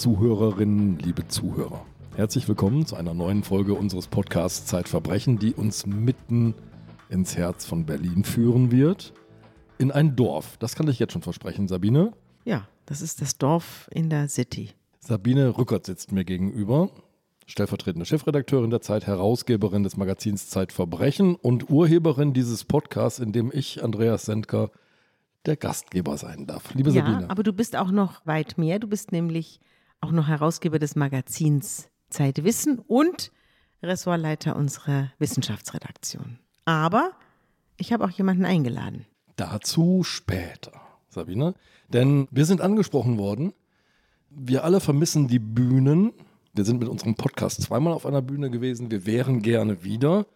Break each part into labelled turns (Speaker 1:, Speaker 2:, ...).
Speaker 1: Liebe Zuhörerinnen, liebe Zuhörer, herzlich willkommen zu einer neuen Folge unseres Podcasts Zeitverbrechen, die uns mitten ins Herz von Berlin führen wird. In ein Dorf. Das kann ich jetzt schon versprechen, Sabine.
Speaker 2: Ja, das ist das Dorf in der City.
Speaker 1: Sabine Rückert sitzt mir gegenüber, stellvertretende Chefredakteurin der Zeit, Herausgeberin des Magazins Zeitverbrechen und Urheberin dieses Podcasts, in dem ich, Andreas Sendker, der Gastgeber sein darf. Liebe
Speaker 2: ja,
Speaker 1: Sabine.
Speaker 2: aber du bist auch noch weit mehr. Du bist nämlich auch noch Herausgeber des Magazins Zeitwissen und Ressortleiter unserer Wissenschaftsredaktion. Aber ich habe auch jemanden eingeladen.
Speaker 1: Dazu später, Sabine. Denn wir sind angesprochen worden. Wir alle vermissen die Bühnen. Wir sind mit unserem Podcast zweimal auf einer Bühne gewesen. Wir wären gerne wieder.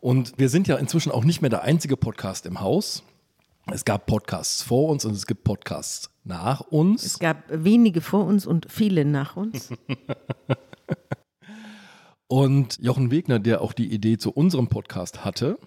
Speaker 1: Und wir sind ja inzwischen auch nicht mehr der einzige Podcast im Haus. Es gab Podcasts vor uns und es gibt Podcasts nach uns.
Speaker 2: Es gab wenige vor uns und viele nach uns.
Speaker 1: Und Jochen Wegner, der auch die Idee zu unserem Podcast hatte,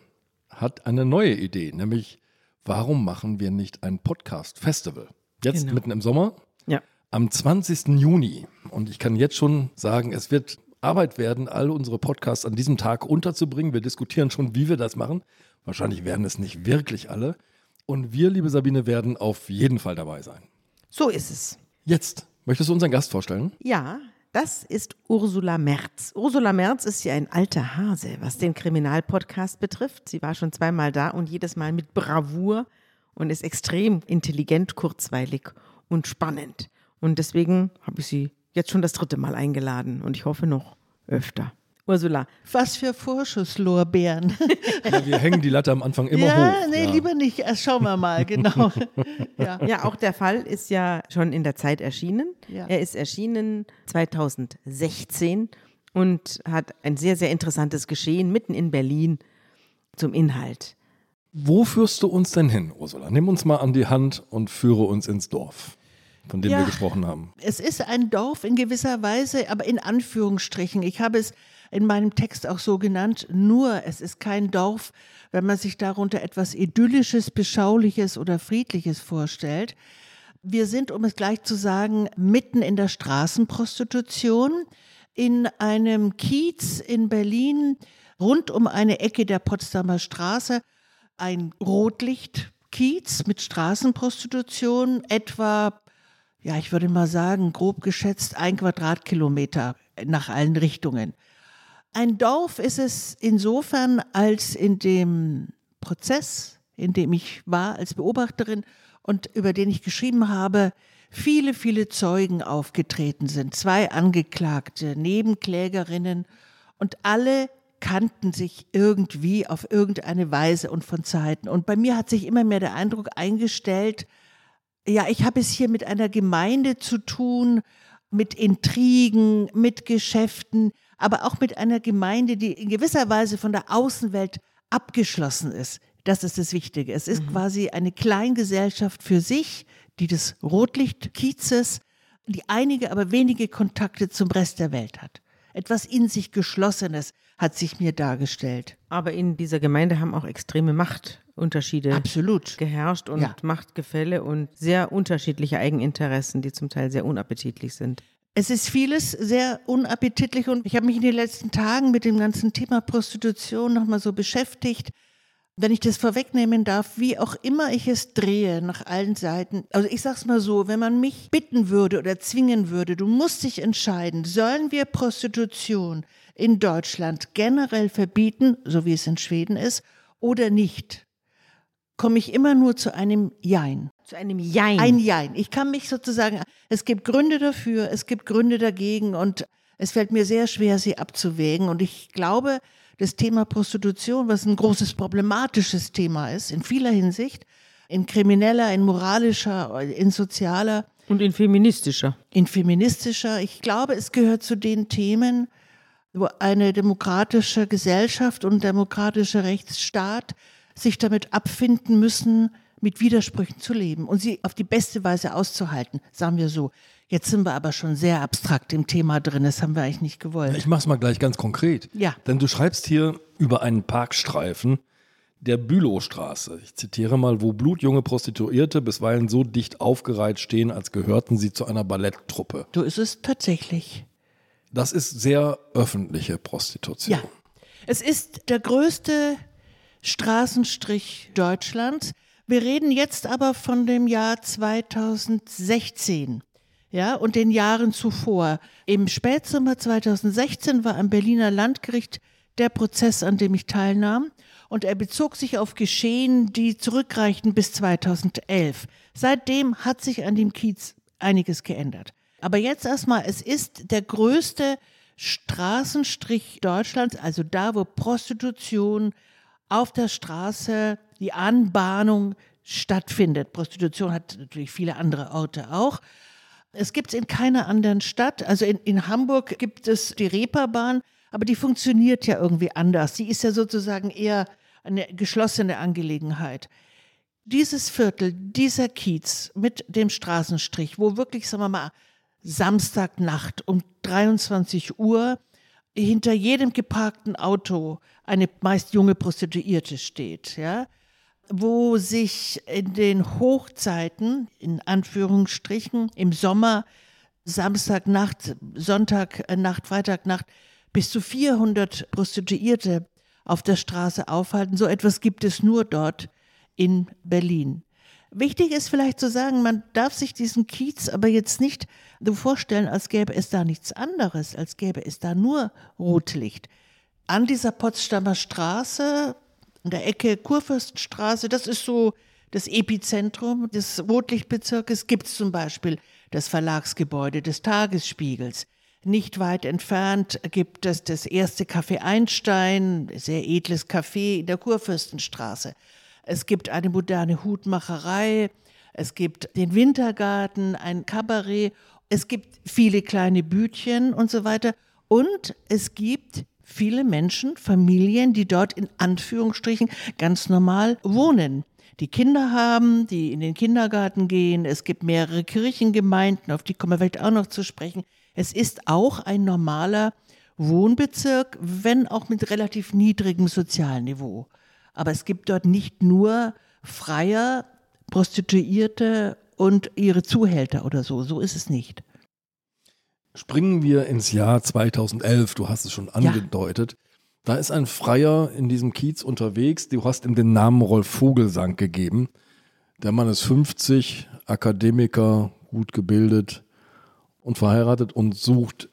Speaker 1: hat eine neue Idee, nämlich warum machen wir nicht ein Podcast-Festival? Jetzt
Speaker 2: Genau.
Speaker 1: mitten im Sommer,
Speaker 2: ja.
Speaker 1: am 20. Juni. Und ich kann jetzt schon sagen, es wird Arbeit werden, all unsere Podcasts an diesem Tag unterzubringen. Wir diskutieren schon, wie wir das machen. Wahrscheinlich werden es nicht wirklich alle. Und wir, liebe Sabine, werden auf jeden Fall dabei sein.
Speaker 2: So ist es.
Speaker 1: Jetzt, möchtest du unseren Gast vorstellen?
Speaker 2: Ja, das ist Ursula Merz. Ursula Merz ist ja ein alter Hase, was den Kriminalpodcast betrifft. Sie war schon zweimal da und jedes Mal mit Bravour und ist extrem intelligent, kurzweilig und spannend. Und deswegen habe ich sie jetzt schon das dritte Mal eingeladen und ich hoffe noch öfter. Ursula,
Speaker 3: Was für Vorschusslorbeeren.
Speaker 1: Ja, wir hängen die Latte am Anfang immer
Speaker 3: ja,
Speaker 1: hoch.
Speaker 3: nee, lieber nicht. Erst schauen wir mal, genau. ja.
Speaker 2: Ja, auch der Fall ist ja schon in der Zeit erschienen.
Speaker 3: Ja.
Speaker 2: Er ist erschienen 2016 und hat ein sehr, sehr interessantes Geschehen mitten in Berlin zum Inhalt.
Speaker 1: Wo führst du uns denn hin, Ursula? Nimm uns mal an die Hand und führe uns ins Dorf, von dem
Speaker 3: Ja.
Speaker 1: wir gesprochen haben.
Speaker 3: Es ist ein Dorf in gewisser Weise, aber in Anführungsstrichen. Ich habe es in meinem Text auch so genannt. Nur, es ist kein Dorf, wenn man sich darunter etwas Idyllisches, Beschauliches oder Friedliches vorstellt. Wir sind, um es gleich zu sagen, mitten in der Straßenprostitution in einem Kiez in Berlin, rund um eine Ecke der Potsdamer Straße, ein Rotlichtkiez mit Straßenprostitution, etwa, ja, ich würde mal sagen, grob geschätzt ein Quadratkilometer nach allen Richtungen. Ein Dorf ist es insofern, als in dem Prozess, in dem ich war als Beobachterin und über den ich geschrieben habe, viele, viele Zeugen aufgetreten sind. Zwei Angeklagte, Nebenklägerinnen und alle kannten sich irgendwie auf irgendeine Weise und von Zeiten. Und bei mir hat sich immer mehr der Eindruck eingestellt, ja, ich habe es hier mit einer Gemeinde zu tun, mit Intrigen, mit Geschäften, aber auch mit einer Gemeinde, die in gewisser Weise von der Außenwelt abgeschlossen ist. Das ist das Wichtige. Es ist quasi eine Kleingesellschaft für sich, die des Rotlichtkiezes, die einige, aber wenige Kontakte zum Rest der Welt hat. Etwas in sich Geschlossenes hat sich mir dargestellt.
Speaker 2: Aber in dieser Gemeinde haben auch extreme Machtunterschiede
Speaker 3: Absolut.
Speaker 2: geherrscht und
Speaker 3: Ja.
Speaker 2: Machtgefälle und sehr unterschiedliche Eigeninteressen, die zum Teil sehr unappetitlich sind.
Speaker 3: Es ist vieles sehr unappetitlich und ich habe mich in den letzten Tagen mit dem ganzen Thema Prostitution nochmal so beschäftigt. Wenn ich das vorwegnehmen darf, wie auch immer ich es drehe nach allen Seiten. Also ich sag's mal so, wenn man mich bitten würde oder zwingen würde, du musst dich entscheiden, sollen wir Prostitution in Deutschland generell verbieten, so wie es in Schweden ist, oder nicht, komme ich immer nur zu einem Jein.
Speaker 2: Zu einem Jein.
Speaker 3: Ein Jein. Ich kann mich sozusagen, es gibt Gründe dafür, es gibt Gründe dagegen und es fällt mir sehr schwer, sie abzuwägen. Und ich glaube, das Thema Prostitution, was ein großes problematisches Thema ist, in vieler Hinsicht, in krimineller, in moralischer, in sozialer,
Speaker 2: und in feministischer.
Speaker 3: in feministischer, ich glaube, es gehört zu den Themen, wo eine demokratische Gesellschaft und demokratischer Rechtsstaat sich damit abfinden müssen, mit Widersprüchen zu leben und sie auf die beste Weise auszuhalten, sagen wir so. Jetzt sind wir aber schon sehr abstrakt im Thema drin, das haben wir eigentlich nicht gewollt.
Speaker 1: Ich mach's mal gleich ganz konkret.
Speaker 3: Ja.
Speaker 1: Denn du schreibst hier über einen Parkstreifen, der Bülowstraße. Ich zitiere mal, wo blutjunge Prostituierte bisweilen so dicht aufgereiht stehen, als gehörten sie zu einer Balletttruppe.
Speaker 3: So ist es tatsächlich.
Speaker 1: Das ist sehr öffentliche Prostitution.
Speaker 3: Ja. Es ist der größte Straßenstrich Deutschlands. Wir reden jetzt aber von dem Jahr 2016. Ja, und den Jahren zuvor. Im Spätsommer 2016 war am Berliner Landgericht der Prozess, an dem ich teilnahm. Und er bezog sich auf Geschehen, die zurückreichten bis 2011. Seitdem hat sich an dem Kiez einiges geändert. Aber jetzt erstmal, es ist der größte Straßenstrich Deutschlands, also da, wo Prostitution auf der Straße, die Anbahnung stattfindet. Prostitution hat natürlich viele andere Orte auch. Es gibt es in keiner anderen Stadt. Also in, in Hamburg gibt es die Reeperbahn, aber die funktioniert ja irgendwie anders. Sie ist ja sozusagen eher eine geschlossene Angelegenheit. Dieses Viertel, dieser Kiez mit dem Straßenstrich, wo wirklich, sagen wir mal, Samstagnacht um 23 Uhr hinter jedem geparkten Auto eine meist junge Prostituierte steht, ja, wo sich in den Hochzeiten, in Anführungsstrichen, im Sommer, Samstagnacht, Sonntagnacht, Freitagnacht, bis zu 400 Prostituierte auf der Straße aufhalten. So etwas gibt es nur dort in Berlin. Wichtig ist vielleicht zu sagen, man darf sich diesen Kiez aber jetzt nicht so vorstellen, als gäbe es da nichts anderes, als gäbe es da nur Rotlicht. An dieser Potsdamer Straße, an der Ecke Kurfürstenstraße, das ist so das Epizentrum des Rotlichtbezirkes, gibt es zum Beispiel das Verlagsgebäude des Tagesspiegels. Nicht weit entfernt gibt es das erste Café Einstein, sehr edles Café in der Kurfürstenstraße. Es gibt eine moderne Hutmacherei, es gibt den Wintergarten, ein Kabarett, es gibt viele kleine Bütchen und so weiter. Und es gibt viele Menschen, Familien, die dort in Anführungsstrichen ganz normal wohnen. Die Kinder haben, die in den Kindergarten gehen. Es gibt mehrere Kirchengemeinden, auf die kommen wir vielleicht auch noch zu sprechen. Es ist auch ein normaler Wohnbezirk, wenn auch mit relativ niedrigem Sozialniveau. Aber es gibt dort nicht nur Freier, Prostituierte und ihre Zuhälter oder so. So ist es nicht.
Speaker 1: Springen wir ins Jahr 2011. Du hast es schon angedeutet. Ja. Da ist ein Freier in diesem Kiez unterwegs. Du hast ihm den Namen Rolf Vogelsang gegeben. Der Mann ist 50, Akademiker, gut gebildet und verheiratet und sucht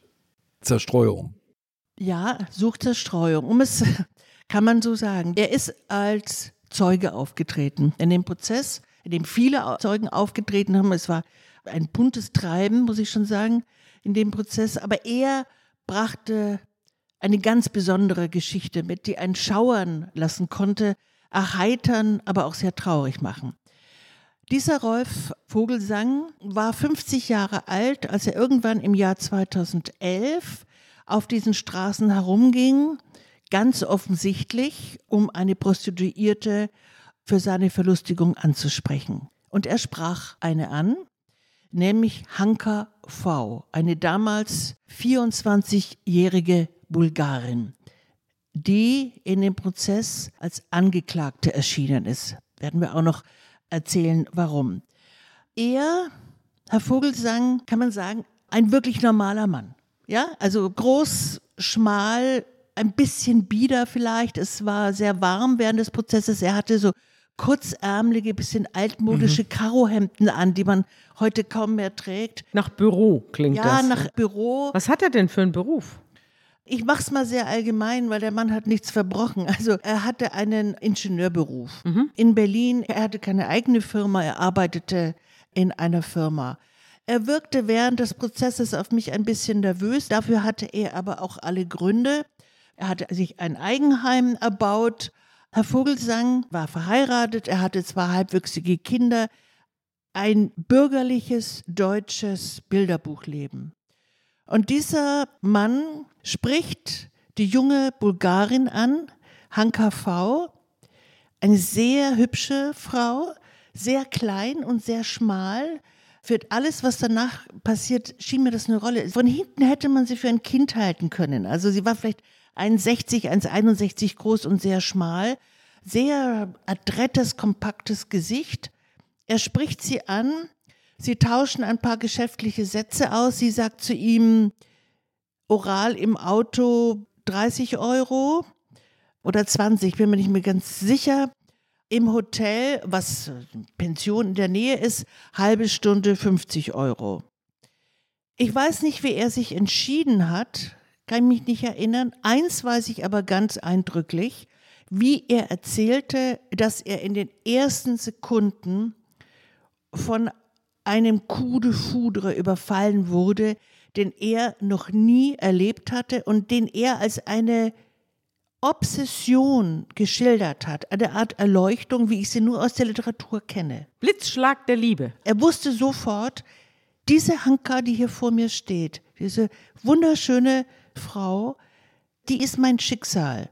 Speaker 1: Zerstreuung.
Speaker 3: Ja, sucht Zerstreuung. Um es kann man so sagen. Er ist als Zeuge aufgetreten in dem Prozess, in dem viele Zeugen aufgetreten haben. Es war ein buntes Treiben, muss ich schon sagen, in dem Prozess. Aber er brachte eine ganz besondere Geschichte mit, die einen schauern lassen konnte, erheitern, aber auch sehr traurig machen. Dieser Rolf Vogelsang war 50 Jahre alt, als er irgendwann im Jahr 2011 auf diesen Straßen herumging ganz offensichtlich, um eine Prostituierte für seine Verlustigung anzusprechen. Und er sprach eine an, nämlich Hanka V., eine damals 24-jährige Bulgarin, die in dem Prozess als Angeklagte erschienen ist. Werden wir auch noch erzählen, warum. Er, Herr Vogelsang, kann man sagen, ein wirklich normaler Mann. Ja, also groß, schmal, ein bisschen bieder vielleicht. Es war sehr warm während des Prozesses. Er hatte so kurzärmelige, bisschen altmodische mhm. Karohemden an, die man heute kaum mehr trägt.
Speaker 2: Nach Büro klingt
Speaker 3: ja,
Speaker 2: das.
Speaker 3: Ja, nach Büro.
Speaker 2: Was hat er denn für einen Beruf?
Speaker 3: Ich mach's mal sehr allgemein, weil der Mann hat nichts verbrochen. Also er hatte einen Ingenieurberuf mhm. in Berlin. Er hatte keine eigene Firma, er arbeitete in einer Firma. Er wirkte während des Prozesses auf mich ein bisschen nervös. Dafür hatte er aber auch alle Gründe. Er hatte sich ein Eigenheim erbaut. Herr Vogelsang war verheiratet, er hatte zwei halbwüchsige Kinder. Ein bürgerliches deutsches Bilderbuchleben. Und dieser Mann spricht die junge Bulgarin an, Hanka V., eine sehr hübsche Frau, sehr klein und sehr schmal. Für alles, was danach passiert, schien mir das eine Rolle. Von hinten hätte man sie für ein Kind halten können. Also sie war vielleicht 1,60, 1,61 groß und sehr schmal. sehr adrettes, kompaktes Gesicht. Er spricht sie an, sie tauschen ein paar geschäftliche Sätze aus. Sie sagt zu ihm, oral im Auto 30 Euro oder 20, bin mir nicht mehr ganz sicher. Im Hotel, was Pension in der Nähe ist, halbe Stunde 50 Euro. Ich weiß nicht, wie er sich entschieden hat, kann mich nicht erinnern. Eins weiß ich aber ganz eindrücklich, wie er erzählte, dass er in den ersten Sekunden von einem Coup de Foudre überfallen wurde, den er noch nie erlebt hatte und den er als eine Obsession geschildert hat, eine Art Erleuchtung, wie ich sie nur aus der Literatur kenne.
Speaker 2: Blitzschlag der Liebe.
Speaker 3: Er wusste sofort, diese Hanka, die hier vor mir steht, diese wunderschöne Frau, die ist mein Schicksal.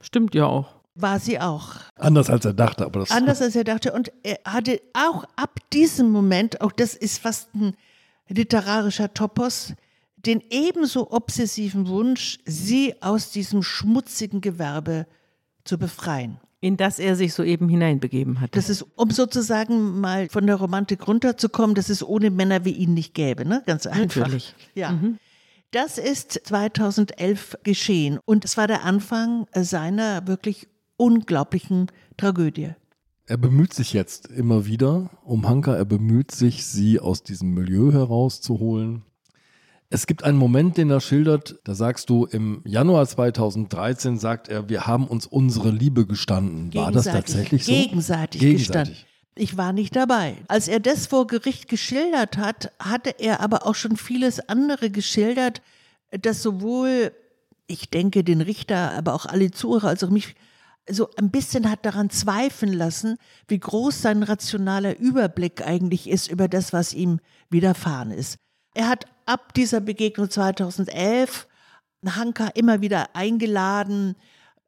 Speaker 2: Stimmt ja auch.
Speaker 3: War sie auch.
Speaker 1: Anders als er dachte, aber das
Speaker 3: Anders als er dachte. Und er hatte auch ab diesem Moment, auch das ist fast ein literarischer Topos, den ebenso obsessiven Wunsch, sie aus diesem schmutzigen Gewerbe zu befreien.
Speaker 2: In das er sich soeben hineinbegeben hat.
Speaker 3: Das ist, um sozusagen mal von der Romantik runterzukommen, dass es ohne Männer wie ihn nicht gäbe, ne? Ganz einfach.
Speaker 2: Natürlich.
Speaker 3: Ja. Das ist 2011 geschehen und es war der Anfang seiner wirklich unglaublichen Tragödie.
Speaker 1: Er bemüht sich jetzt immer wieder um Hanka, er bemüht sich, sie aus diesem Milieu herauszuholen. Es gibt einen Moment, den er schildert, da sagst du, im Januar 2013 sagt er, wir haben uns unsere Liebe gestanden. War das
Speaker 3: Gegenseitig-
Speaker 1: tatsächlich so?
Speaker 3: Gegenseitig, gestanden. Ich war nicht dabei. Als er das vor Gericht geschildert hat, hatte er aber auch schon vieles andere geschildert, das sowohl, ich denke, den Richter, aber auch alle Zuhörer, als auch mich, so ein bisschen hat daran zweifeln lassen, wie groß sein rationaler Überblick eigentlich ist über das, was ihm widerfahren ist. Er hat ab dieser Begegnung 2011 Hanka immer wieder eingeladen,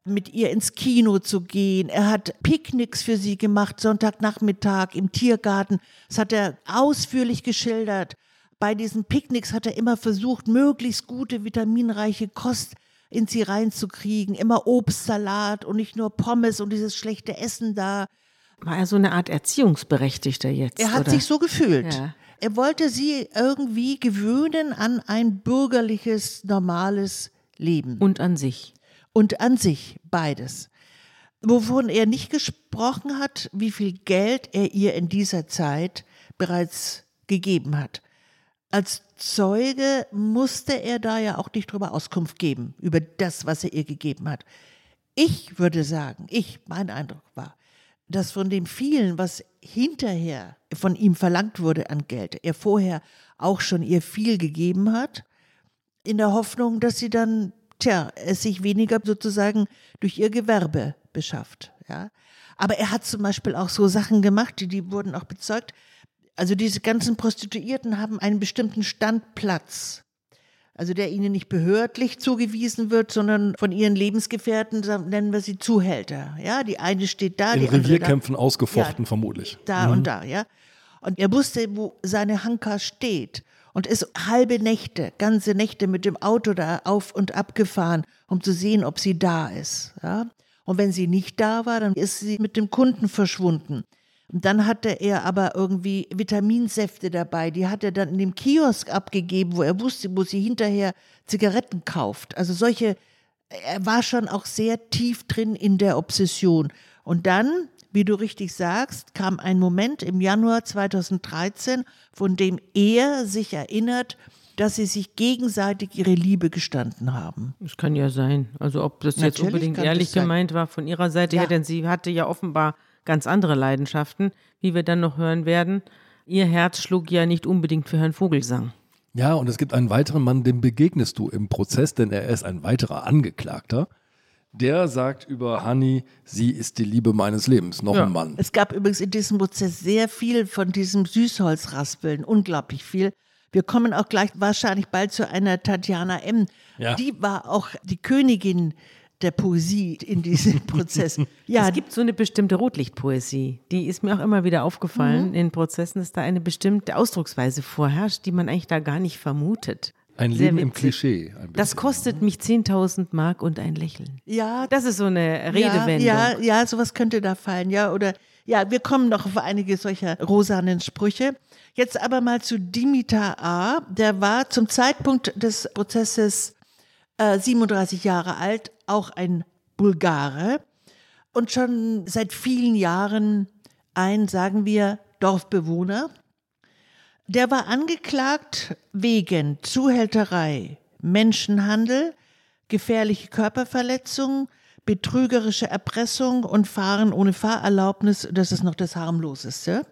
Speaker 3: mit ihr ins Kino zu gehen. Er hat Picknicks für sie gemacht, Sonntagnachmittag im Tiergarten. Das hat er ausführlich geschildert. Bei diesen Picknicks hat er immer versucht, möglichst gute, vitaminreiche Kost in sie reinzukriegen. Immer Obstsalat und nicht nur Pommes und dieses schlechte Essen da.
Speaker 2: War er so eine Art Erziehungsberechtigter jetzt?
Speaker 3: Er hat
Speaker 2: oder?
Speaker 3: sich so gefühlt.
Speaker 2: Ja.
Speaker 3: Er wollte sie irgendwie gewöhnen an ein bürgerliches, normales Leben.
Speaker 2: Und an sich.
Speaker 3: und an sich beides. Wovon er nicht gesprochen hat, wie viel Geld er ihr in dieser Zeit bereits gegeben hat. Als Zeuge musste er da ja auch nicht drüber Auskunft geben, über das, was er ihr gegeben hat. Ich würde sagen, ich, mein Eindruck war, dass von dem vielen, was hinterher von ihm verlangt wurde an Geld, er vorher auch schon ihr viel gegeben hat, in der Hoffnung, dass sie dann, tja, es sich weniger sozusagen durch ihr Gewerbe beschafft. Ja. Aber er hat zum Beispiel auch so Sachen gemacht, die, die wurden auch bezeugt. Also diese ganzen Prostituierten haben einen bestimmten Standplatz. Also der ihnen nicht behördlich zugewiesen wird, sondern von ihren Lebensgefährten, da nennen wir sie Zuhälter. Ja, die eine steht da,
Speaker 1: In
Speaker 3: die andere da
Speaker 1: Revierkämpfen ausgefochten, vermutlich.
Speaker 3: da und da, ja. Und er wusste, wo seine Hanka steht und ist halbe Nächte, ganze Nächte mit dem Auto da auf und ab gefahren, um zu sehen, ob sie da ist, ja. Und wenn sie nicht da war, dann ist sie mit dem Kunden verschwunden. Und dann hatte er aber irgendwie Vitaminsäfte dabei, die hat er dann in dem Kiosk abgegeben, wo er wusste, wo sie hinterher Zigaretten kauft. Also solche, er war schon auch sehr tief drin in der Obsession. Und dann, wie du richtig sagst, kam ein Moment im Januar 2013, von dem er sich erinnert, dass sie sich gegenseitig ihre Liebe gestanden haben.
Speaker 2: Das kann ja sein. Also ob das jetzt
Speaker 3: Natürlich
Speaker 2: unbedingt
Speaker 3: kann
Speaker 2: ehrlich gemeint war von ihrer Seite
Speaker 3: Ja.
Speaker 2: her, denn sie hatte ja offenbar ganz andere Leidenschaften, wie wir dann noch hören werden. Ihr Herz schlug ja nicht unbedingt für Herrn Vogelsang.
Speaker 1: Ja, und es gibt einen weiteren Mann, dem begegnest du im Prozess, denn er ist ein weiterer Angeklagter. Der sagt über Hani, sie ist die Liebe meines Lebens. Noch
Speaker 2: Ja.
Speaker 1: ein Mann.
Speaker 3: Es gab übrigens in diesem Prozess sehr viel von diesem Süßholzraspeln, unglaublich viel. Wir kommen auch gleich wahrscheinlich bald zu einer Tatjana M.
Speaker 1: Ja.
Speaker 3: Die war auch die Königin der Poesie in diesem Prozess. Ja,
Speaker 2: Es gibt so eine bestimmte Rotlichtpoesie, die ist mir auch immer wieder aufgefallen
Speaker 3: Mhm.
Speaker 2: in Prozessen, dass da eine bestimmte Ausdrucksweise vorherrscht, die man eigentlich da gar nicht vermutet.
Speaker 1: Ein
Speaker 2: Sehr
Speaker 1: Leben im
Speaker 2: witzig.
Speaker 1: Klischee. Ein
Speaker 2: Das kostet mich 10.000 Mark und ein Lächeln.
Speaker 3: Ja,
Speaker 2: Das ist so eine Redewendung.
Speaker 3: Ja, ja, ja, sowas könnte da fallen, ja. Oder ja, wir kommen noch auf einige solcher rosanen Sprüche. Jetzt aber mal zu Dimitar A. Der war zum Zeitpunkt des Prozesses äh, 37 Jahre alt, auch ein Bulgare und schon seit vielen Jahren ein, sagen wir, Dorfbewohner. Der war angeklagt wegen Zuhälterei, Menschenhandel, gefährliche Körperverletzung, betrügerische Erpressung und Fahren ohne Fahrerlaubnis. Das ist noch das harmloseste.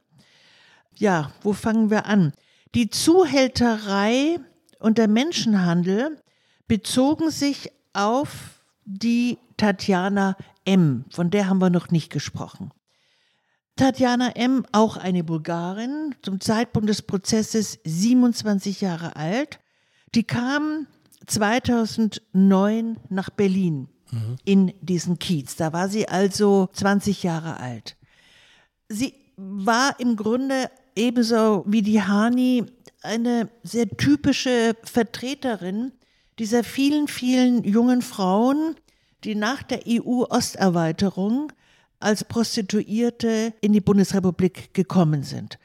Speaker 3: Ja, wo fangen wir an? Die Zuhälterei und der Menschenhandel bezogen sich auf die Tatjana M., von der haben wir noch nicht gesprochen. Tatjana M., auch eine Bulgarin, zum Zeitpunkt des Prozesses 27 Jahre alt, die kam 2009 nach Berlin in diesen Kiez. Da war sie also 20 Jahre alt. Sie war im Grunde ebenso wie die Hani eine sehr typische Vertreterin dieser vielen, vielen jungen Frauen, die nach der EU-Osterweiterung als Prostituierte in die Bundesrepublik gekommen sind.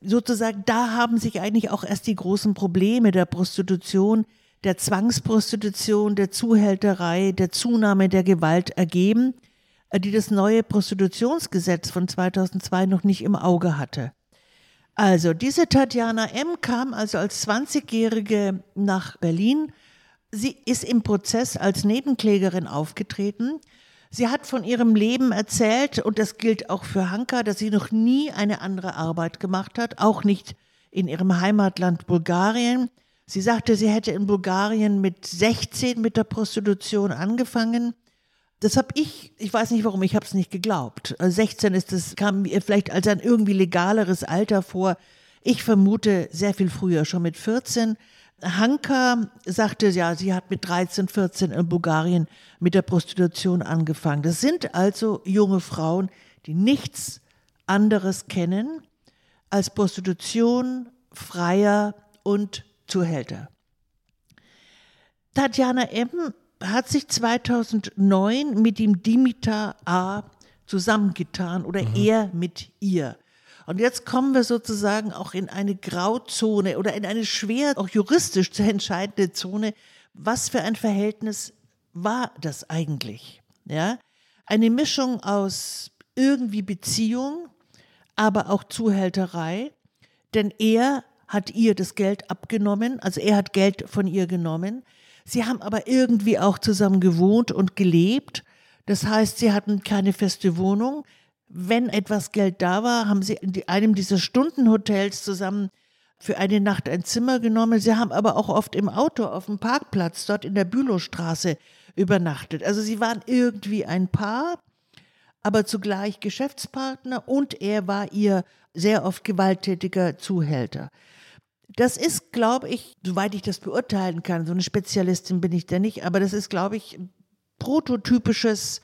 Speaker 3: Sozusagen, da haben sich eigentlich auch erst die großen Probleme der Prostitution, der Zwangsprostitution, der Zuhälterei, der Zunahme der Gewalt ergeben, äh, die das neue Prostitutionsgesetz von 2002 noch nicht im Auge hatte. Also, diese Tatjana M. kam also als 20-Jährige nach Berlin. Sie ist im Prozess als Nebenklägerin aufgetreten. Sie hat von ihrem Leben erzählt, und das gilt auch für Hanka, dass sie noch nie eine andere Arbeit gemacht hat, auch nicht in ihrem Heimatland Bulgarien. Sie sagte, sie hätte in Bulgarien mit 16 mit der Prostitution angefangen. Das habe ich, ich weiß nicht warum, ich habe es nicht geglaubt. Also 16 ist das, kam mir vielleicht als ein irgendwie legaleres Alter vor. Ich vermute sehr viel früher, schon mit 14. Hanka sagte, ja, sie hat mit 13, 14 in Bulgarien mit der Prostitution angefangen. Das sind also junge Frauen, die nichts anderes kennen als Prostitution, Freier und Zuhälter. Tatjana M. hat sich 2009 mit dem Dimitar A. zusammengetan oder er mit ihr. Und jetzt kommen wir sozusagen auch in eine Grauzone oder in eine schwer, auch juristisch zu entscheidende Zone. Was für ein Verhältnis war das eigentlich? Ja? Eine Mischung aus irgendwie Beziehung, aber auch Zuhälterei, denn er hat ihr das Geld abgenommen, also er hat Geld von ihr genommen. Sie haben aber irgendwie auch zusammen gewohnt und gelebt. Das heißt, sie hatten keine feste Wohnung. Wenn etwas Geld da war, haben sie in einem dieser Stundenhotels zusammen für eine Nacht ein Zimmer genommen. Sie haben aber auch oft im Auto auf dem Parkplatz dort in der Bülowstraße übernachtet. Also sie waren irgendwie ein Paar, aber zugleich Geschäftspartner und er war ihr sehr oft gewalttätiger Zuhälter. Das ist, glaube ich, soweit ich das beurteilen kann, so eine Spezialistin bin ich da nicht, aber das ist, glaube ich, ein prototypisches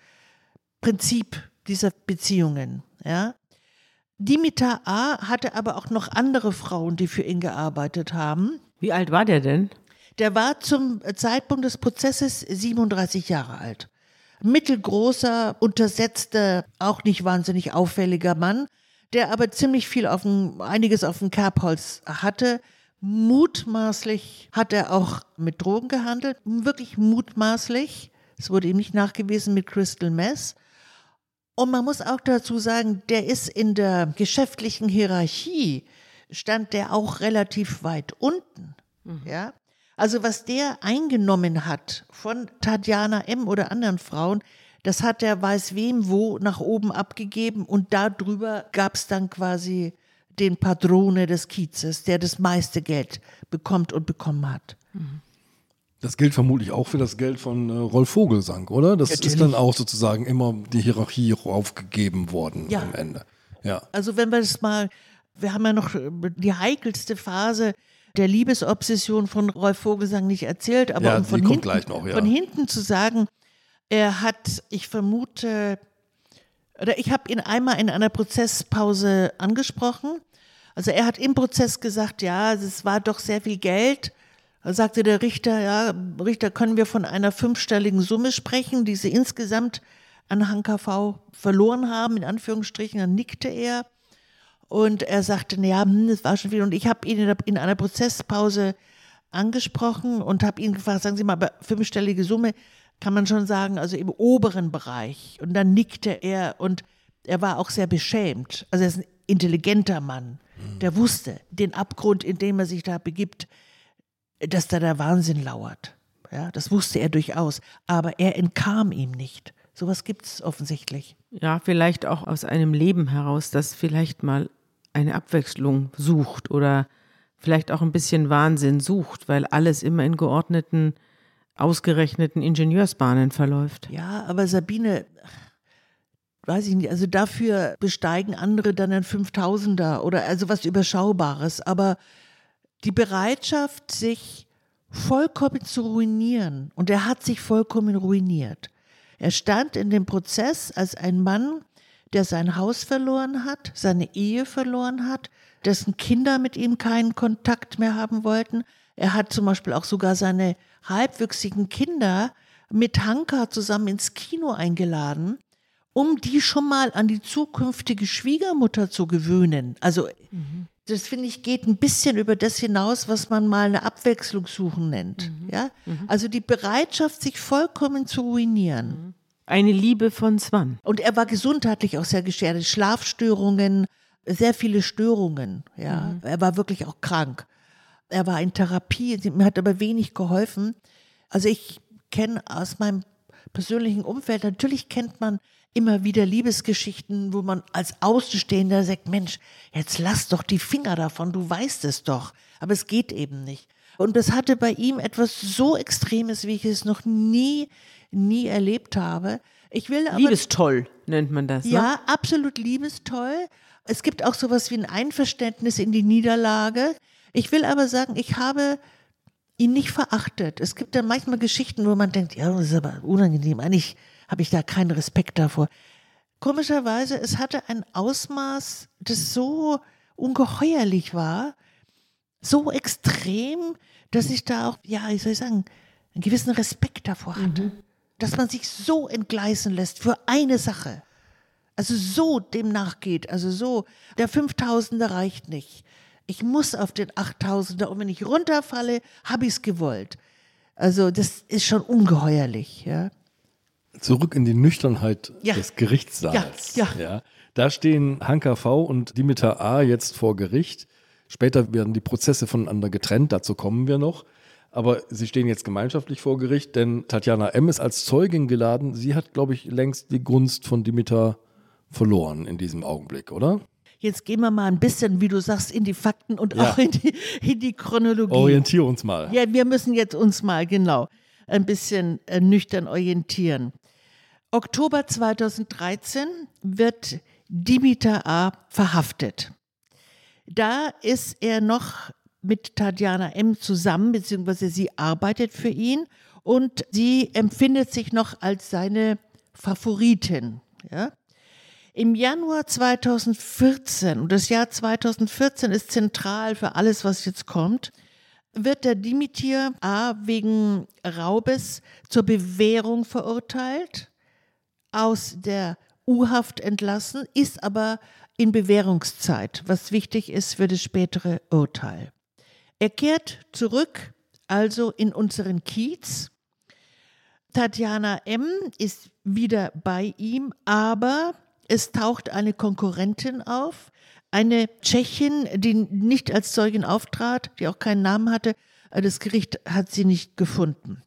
Speaker 3: Prinzip dieser Beziehungen. Ja? Dimitar A. hatte aber auch noch andere Frauen, die für ihn gearbeitet haben.
Speaker 2: Wie alt war der denn?
Speaker 3: Der war zum Zeitpunkt des Prozesses 37 Jahre alt. Mittelgroßer, untersetzter, auch nicht wahnsinnig auffälliger Mann, der aber ziemlich viel auf dem, einiges auf dem Kerbholz hatte. Mutmaßlich hat er auch mit Drogen gehandelt, wirklich mutmaßlich. Es wurde ihm nicht nachgewiesen mit Crystal Meth. Und man muss auch dazu sagen, der ist in der geschäftlichen Hierarchie, stand der auch relativ weit unten. Ja? Also was der eingenommen hat von Tatjana M. oder anderen Frauen, das hat der weiß wem wo nach oben abgegeben und darüber gab es dann quasi den Padrone des Kiezes, der das meiste Geld bekommt und bekommen hat.
Speaker 1: Das gilt vermutlich auch für das Geld von äh, Rolf Vogelsang, oder? Das ist
Speaker 3: Natürlich.
Speaker 1: dann auch sozusagen immer die Hierarchie aufgegeben worden
Speaker 3: Ja.
Speaker 1: am Ende. Ja.
Speaker 3: Also wenn wir das mal, wir haben ja noch äh, die heikelste Phase der Liebesobsession von Rolf Vogelsang nicht erzählt, aber
Speaker 1: Ja,
Speaker 3: um von,
Speaker 1: kommt
Speaker 3: hinten,
Speaker 1: noch, ja.
Speaker 3: von hinten zu sagen, er hat, ich vermute, oder ich habe ihn einmal in einer Prozesspause angesprochen. Also er hat im Prozess gesagt, ja, es war doch sehr viel Geld Da sagte der Richter, ja, Richter, können wir von einer fünfstelligen Summe sprechen, die sie insgesamt an HKV verloren haben, in Anführungsstrichen. Dann nickte er und er sagte, ja, hm, das war schon viel. Und ich habe ihn in einer Prozesspause angesprochen und habe ihn gefragt, sagen Sie mal, aber fünfstellige Summe kann man schon sagen, also im oberen Bereich. Und dann nickte er und er war auch sehr beschämt. Also er ist ein intelligenter Mann, der wusste den Abgrund, in dem er sich da begibt, dass da der Wahnsinn lauert. Ja, das wusste er durchaus. Aber er entkam ihm nicht. Sowas gibt es offensichtlich.
Speaker 2: Ja, vielleicht auch aus einem Leben heraus, das vielleicht mal eine Abwechslung sucht oder vielleicht auch ein bisschen Wahnsinn sucht, weil alles immer in geordneten, ausgerechneten Ingenieursbahnen verläuft.
Speaker 3: Ja, aber Sabine, weiß ich nicht, also dafür besteigen andere dann ein 5000er oder also was Überschaubares. Aber die Bereitschaft, sich vollkommen zu ruinieren, und er hat sich vollkommen ruiniert. Er stand in dem Prozess als ein Mann, der sein Haus verloren hat, seine Ehe verloren hat, dessen Kinder mit ihm keinen Kontakt mehr haben wollten. Er hat zum Beispiel auch sogar seine halbwüchsigen Kinder mit Hanka zusammen ins Kino eingeladen, um die schon mal an die zukünftige Schwiegermutter zu gewöhnen. Also mhm. Das finde ich geht ein bisschen über das hinaus, was man mal eine Abwechslung suchen nennt. Mhm. Ja? Mhm. Also die Bereitschaft, sich vollkommen zu ruinieren. Mhm.
Speaker 2: Eine Liebe von Swan.
Speaker 3: Und er war gesundheitlich auch sehr geschädigt. Schlafstörungen, sehr viele Störungen. Ja, mhm. er war wirklich auch krank. Er war in Therapie, mir hat aber wenig geholfen. Also ich kenne aus meinem persönlichen Umfeld, natürlich kennt man immer wieder Liebesgeschichten, wo man als Außenstehender sagt, Mensch, jetzt lass doch die Finger davon, du weißt es doch. Aber es geht eben nicht. Und das hatte bei ihm etwas so Extremes, wie ich es noch nie, nie erlebt habe. Ich will aber,
Speaker 2: Liebestoll nennt man das.
Speaker 3: Ne? Ja, absolut liebestoll. Es gibt auch sowas wie ein Einverständnis in die Niederlage. Ich will aber sagen, ich habe ihn nicht verachtet. Es gibt dann manchmal Geschichten, wo man denkt, ja, das ist aber unangenehm. Eigentlich habe ich da keinen Respekt davor. Komischerweise, es hatte ein Ausmaß, das so ungeheuerlich war, so extrem, dass ich da auch, ja, wie soll ich sagen, einen gewissen Respekt davor hatte. Mhm. Dass man sich so entgleisen lässt für eine Sache also so dem nachgeht, also so, der 5000er reicht nicht. Ich muss auf den 8000er und wenn ich runterfalle, habe ich es gewollt. Also das ist schon ungeheuerlich, ja.
Speaker 1: Zurück in die Nüchternheit ja. des Gerichtssaals. Ja, ja. ja. Da stehen Hanka V und Dimitar A jetzt vor Gericht. Später werden die Prozesse voneinander getrennt, dazu kommen wir noch. Aber sie stehen jetzt gemeinschaftlich vor Gericht, denn Tatjana M. ist als Zeugin geladen. Sie hat, glaube ich, längst die Gunst von Dimitar verloren in diesem Augenblick, oder?
Speaker 3: Jetzt gehen wir mal ein bisschen, wie du sagst, in die Fakten und ja. auch in die, in die Chronologie.
Speaker 1: Orientier uns mal.
Speaker 3: Ja, wir müssen jetzt uns mal genau ein bisschen äh, nüchtern orientieren. Oktober 2013 wird Dimitar A. verhaftet. Da ist er noch mit Tatjana M. zusammen, beziehungsweise sie arbeitet für ihn und sie empfindet sich noch als seine Favoritin. Ja? Im Januar 2014, und das Jahr 2014 ist zentral für alles, was jetzt kommt, wird der Dimitir A. wegen Raubes zur Bewährung verurteilt, aus der U-Haft entlassen, ist aber in Bewährungszeit, was wichtig ist für das spätere Urteil. Er kehrt zurück, also in unseren Kiez. Tatjana M. ist wieder bei ihm, aber es taucht eine Konkurrentin auf, eine Tschechin, die nicht als Zeugin auftrat, die auch keinen Namen hatte. Das Gericht hat sie nicht gefunden.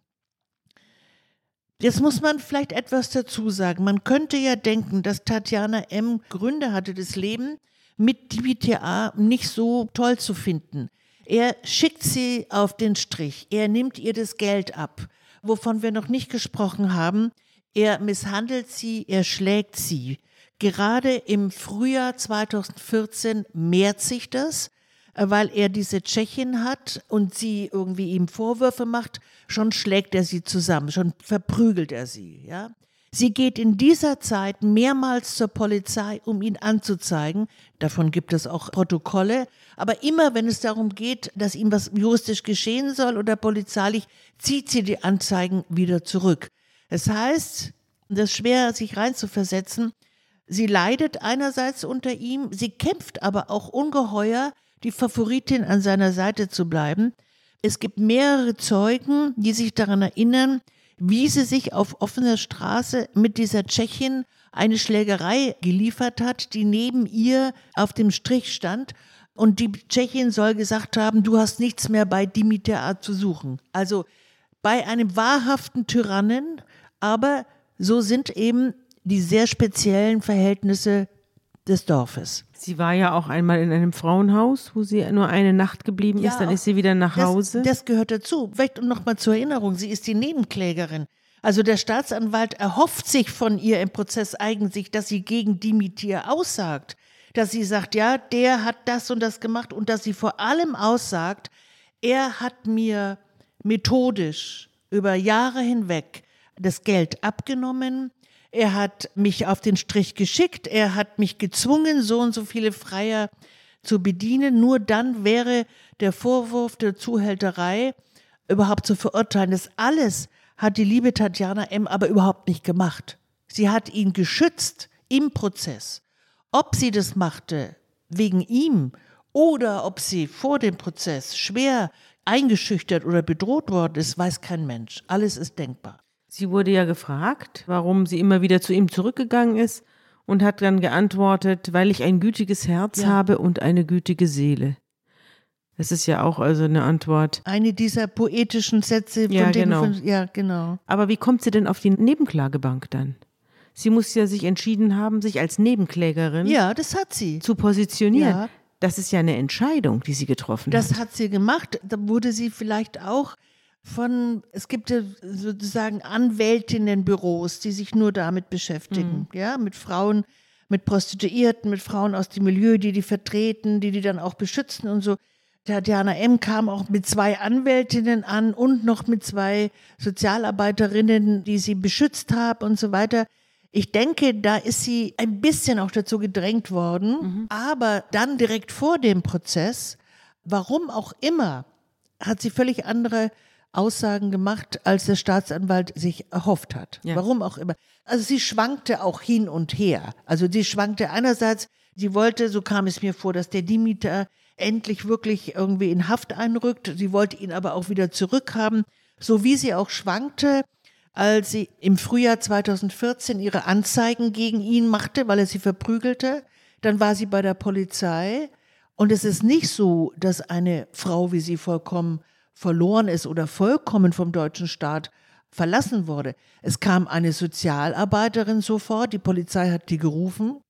Speaker 3: Jetzt muss man vielleicht etwas dazu sagen. Man könnte ja denken, dass Tatjana M. Gründe hatte, das Leben mit DBTA nicht so toll zu finden. Er schickt sie auf den Strich. Er nimmt ihr das Geld ab. Wovon wir noch nicht gesprochen haben, er misshandelt sie, er schlägt sie. Gerade im Frühjahr 2014 mehrt sich das, äh, weil er diese Tschechin hat und sie irgendwie ihm Vorwürfe macht, schon schlägt er sie zusammen, schon verprügelt er sie, ja. Sie geht in dieser Zeit mehrmals zur Polizei, um ihn anzuzeigen. Davon gibt es auch Protokolle. Aber immer, wenn es darum geht, dass ihm was juristisch geschehen soll oder polizeilich, zieht sie die Anzeigen wieder zurück. Es heißt, das ist schwer, sich reinzuversetzen, sie leidet einerseits unter ihm, sie kämpft aber auch ungeheuer, die Favoritin an seiner Seite zu bleiben. Es gibt mehrere Zeugen, die sich daran erinnern, wie sie sich auf offener Straße mit dieser Tschechin eine Schlägerei geliefert hat, die neben ihr auf dem Strich stand. Und die Tschechin soll gesagt haben, du hast nichts mehr bei Dimitar zu suchen. Also bei einem wahrhaften Tyrannen, aber so sind eben die sehr speziellen Verhältnisse des Dorfes.
Speaker 2: Sie war ja auch einmal in einem Frauenhaus, wo sie nur eine Nacht geblieben ist, dann ist sie wieder nach Hause.
Speaker 3: Das, das gehört dazu. Vielleicht nochmal zur Erinnerung, sie ist die Nebenklägerin. Also der Staatsanwalt erhofft sich von ihr im Prozess eigentlich, dass sie gegen Dimitir aussagt. Dass sie sagt, ja, der hat das und das gemacht und dass sie vor allem aussagt, er hat mir methodisch über Jahre hinweg das Geld abgenommen, er hat mich auf den Strich geschickt, er hat mich gezwungen, so und so viele Freier zu bedienen. Nur dann wäre der Vorwurf der Zuhälterei überhaupt zu verurteilen. Das alles hat die liebe Tatjana M. aber überhaupt nicht gemacht. Sie hat ihn geschützt im Prozess. Ob sie das machte wegen ihm oder ob sie vor dem Prozess schwer eingeschüchtert oder bedroht worden ist, weiß kein Mensch. Alles ist denkbar.
Speaker 2: Sie wurde ja gefragt, warum sie immer wieder zu ihm zurückgegangen ist und hat dann geantwortet, weil ich ein gütiges Herz ja. habe und eine gütige Seele. Das ist ja auch also eine Antwort.
Speaker 3: Eine dieser poetischen Sätze,
Speaker 2: von ja, genau.
Speaker 3: Von, ja, genau.
Speaker 2: Aber wie kommt sie denn auf die Nebenklagebank dann? Sie muss ja sich entschieden haben, sich als Nebenklägerin
Speaker 3: ja, das hat sie.
Speaker 2: zu positionieren. Ja. Das ist ja eine Entscheidung, die sie getroffen
Speaker 3: das
Speaker 2: hat.
Speaker 3: Das hat sie gemacht. Da wurde sie vielleicht auch von, es gibt ja sozusagen Anwältinnenbüros, die sich nur damit beschäftigen, mhm. ja, mit Frauen, mit Prostituierten, mit Frauen aus dem Milieu, die die vertreten, die die dann auch beschützen und so. Tatjana M. kam auch mit zwei Anwältinnen an und noch mit zwei Sozialarbeiterinnen, die sie beschützt haben und so weiter. Ich denke, da ist sie ein bisschen auch dazu gedrängt worden, mhm. aber dann direkt vor dem Prozess, warum auch immer, hat sie völlig andere Aussagen gemacht, als der Staatsanwalt sich erhofft hat. Ja. Warum auch immer. Also sie schwankte auch hin und her. Also sie schwankte einerseits, sie wollte, so kam es mir vor, dass der Dimitar endlich wirklich irgendwie in Haft einrückt. Sie wollte ihn aber auch wieder zurückhaben. So wie sie auch schwankte, als sie im Frühjahr 2014 ihre Anzeigen gegen ihn machte, weil er sie verprügelte. Dann war sie bei der Polizei. Und es ist nicht so, dass eine Frau wie sie vollkommen verloren ist oder vollkommen vom deutschen Staat verlassen wurde. Es kam eine Sozialarbeiterin sofort, die Polizei hat die gerufen.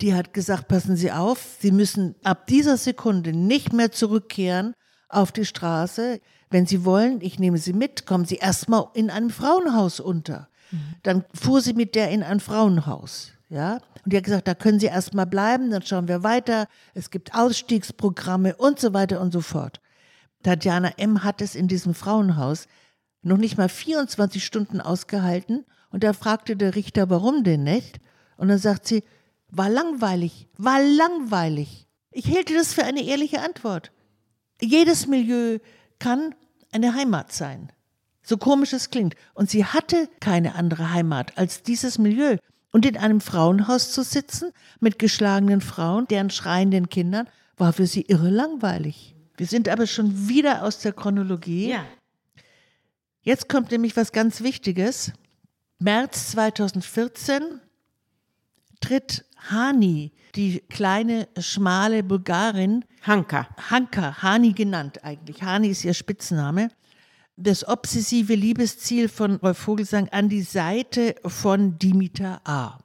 Speaker 3: Die hat gesagt, passen Sie auf, Sie müssen ab dieser Sekunde nicht mehr zurückkehren auf die Straße. Wenn Sie wollen, ich nehme Sie mit, kommen Sie erstmal in einem Frauenhaus unter. Mhm. Dann fuhr sie mit der in ein Frauenhaus. Ja, und die hat gesagt, da können Sie erstmal bleiben, dann schauen wir weiter. Es gibt Ausstiegsprogramme und so weiter und so fort. Tatjana M. hat es in diesem Frauenhaus noch nicht mal 24 Stunden ausgehalten und da fragte der Richter, warum denn nicht? Und dann sagt sie, war langweilig, war langweilig. Ich hielte das für eine ehrliche Antwort. Jedes Milieu kann eine Heimat sein. So komisch es klingt. Und sie hatte keine andere Heimat als dieses Milieu. Und in einem Frauenhaus zu sitzen mit geschlagenen Frauen, deren schreienden Kindern, war für sie irre langweilig. Wir sind aber schon wieder aus der Chronologie.
Speaker 2: Ja.
Speaker 3: Jetzt kommt nämlich was ganz Wichtiges. März 2014 tritt Hani, die kleine, schmale Bulgarin.
Speaker 2: Hanka.
Speaker 3: Hanka, Hani genannt eigentlich. Hani ist ihr Spitzname. Das obsessive Liebesziel von Rolf Vogelsang an die Seite von Dimitar A.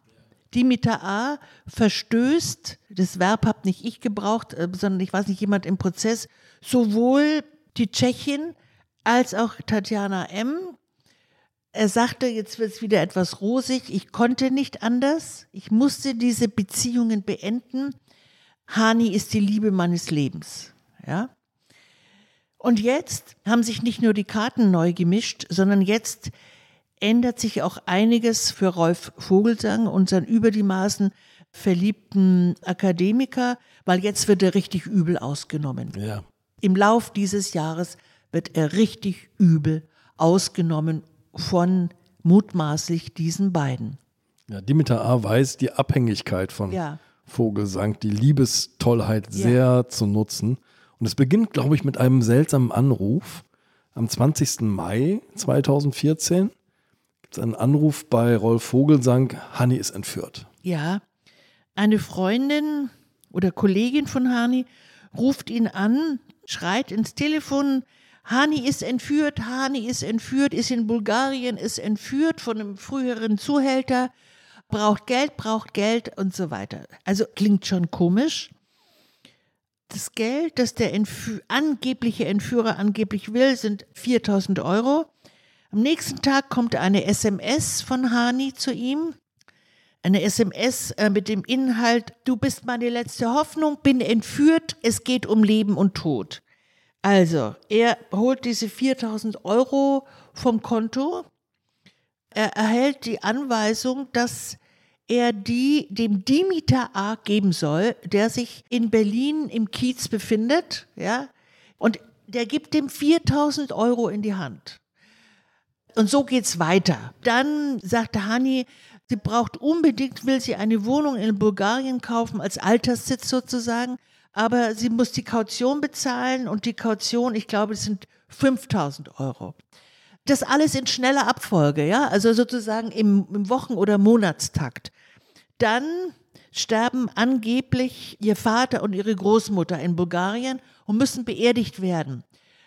Speaker 3: Dimitar A. verstößt, das Verb habe nicht ich gebraucht, äh, sondern ich weiß nicht, jemand im Prozess, sowohl die Tschechin als auch Tatjana M. Er sagte, jetzt wird es wieder etwas rosig, ich konnte nicht anders, ich musste diese Beziehungen beenden. Hani ist die Liebe meines Lebens. Ja? Und jetzt haben sich nicht nur die Karten neu gemischt, sondern jetzt ändert sich auch einiges für Rolf Vogelsang, unseren über die Maßen verliebten Akademiker, weil jetzt wird er richtig übel ausgenommen.
Speaker 1: Ja.
Speaker 3: Im Lauf dieses Jahres wird er richtig übel ausgenommen von mutmaßlich diesen beiden.
Speaker 1: Ja, Dimitar A. weiß die Abhängigkeit von
Speaker 3: Ja.
Speaker 1: Vogelsang, die Liebestollheit sehr zu nutzen. Und es beginnt, glaube ich, mit einem seltsamen Anruf. Am 20. Mai 2014 gibt es einen Anruf bei Rolf Vogelsang, Hanni ist entführt.
Speaker 3: Ja, eine Freundin oder Kollegin von Hani ruft ihn an, schreit ins Telefon, Hani ist entführt, Hani ist entführt, ist in Bulgarien, ist entführt von einem früheren Zuhälter, braucht Geld, braucht Geld und so weiter. Also klingt schon komisch. Das Geld, das der Entfü angebliche Entführer angeblich will, sind 4000 Euro. Am nächsten Tag kommt eine SMS von Hani zu ihm eine SMS äh, mit dem Inhalt, du bist meine letzte Hoffnung, bin entführt, es geht um Leben und Tod. Also, er holt diese 4000 Euro vom Konto, er erhält die Anweisung, dass er die dem Dimitar A geben soll, der sich in Berlin im Kiez befindet, ja, und der gibt dem 4000 Euro in die Hand. Und so geht's weiter. Dann sagte Hani, sie braucht unbedingt, will sie eine Wohnung in Bulgarien kaufen, als Alterssitz sozusagen, aber sie muss die Kaution bezahlen und die Kaution, ich glaube, es sind 5000 Euro. Das alles in schneller Abfolge, ja, also sozusagen im, im Wochen- oder Monatstakt. Dann sterben angeblich ihr Vater und ihre Großmutter in Bulgarien und müssen beerdigt werden.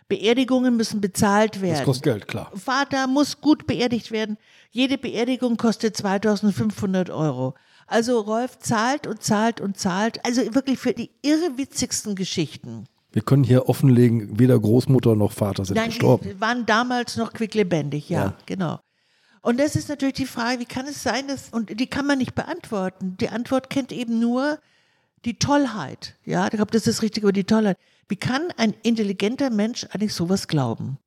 Speaker 3: Beerdigungen müssen bezahlt werden.
Speaker 1: Das kostet Geld, klar.
Speaker 3: Vater muss gut beerdigt werden. Jede Beerdigung kostet 2500 Euro. Also Rolf zahlt und zahlt und zahlt. Also wirklich für die irrwitzigsten Geschichten.
Speaker 1: Wir können hier offenlegen, weder Großmutter noch Vater sind
Speaker 3: Nein,
Speaker 1: gestorben.
Speaker 3: die waren damals noch quicklebendig, ja,
Speaker 1: Ja.
Speaker 3: genau. Und das ist natürlich die Frage, wie kann es sein, dass, und die kann man nicht beantworten. Die Antwort kennt eben nur die Tollheit. Ja, ich glaube, das ist richtig über die Tollheit. Wie kann ein intelligenter Mensch eigentlich sowas glauben?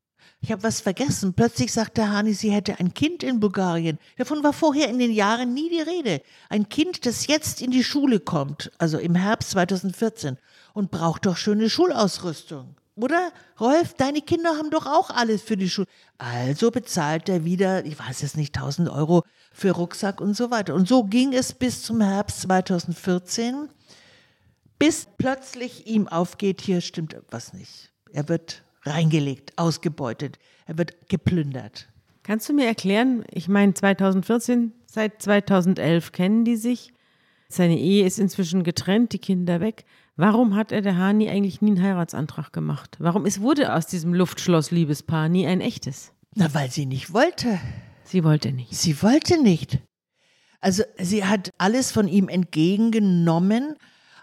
Speaker 3: Ich habe was vergessen. Plötzlich sagte Hani, sie hätte ein Kind in Bulgarien. Davon war vorher in den Jahren nie die Rede. Ein Kind, das jetzt in die Schule kommt, also im Herbst 2014, und braucht doch schöne Schulausrüstung. Oder? Rolf, deine Kinder haben doch auch alles für die Schule. Also bezahlt er wieder, ich weiß es nicht, 1000 Euro für Rucksack und so weiter. Und so ging es bis zum Herbst 2014 bis plötzlich ihm aufgeht, hier stimmt was nicht. Er wird reingelegt, ausgebeutet, er wird geplündert.
Speaker 2: Kannst du mir erklären, ich meine 2014, seit 2011 kennen die sich, seine Ehe ist inzwischen getrennt, die Kinder weg. Warum hat er der Hani eigentlich nie einen Heiratsantrag gemacht? Warum ist, wurde aus diesem Luftschloss-Liebespaar nie ein echtes?
Speaker 3: Na, weil sie nicht wollte.
Speaker 2: Sie wollte nicht.
Speaker 3: Sie wollte nicht. Also sie hat alles von ihm entgegengenommen,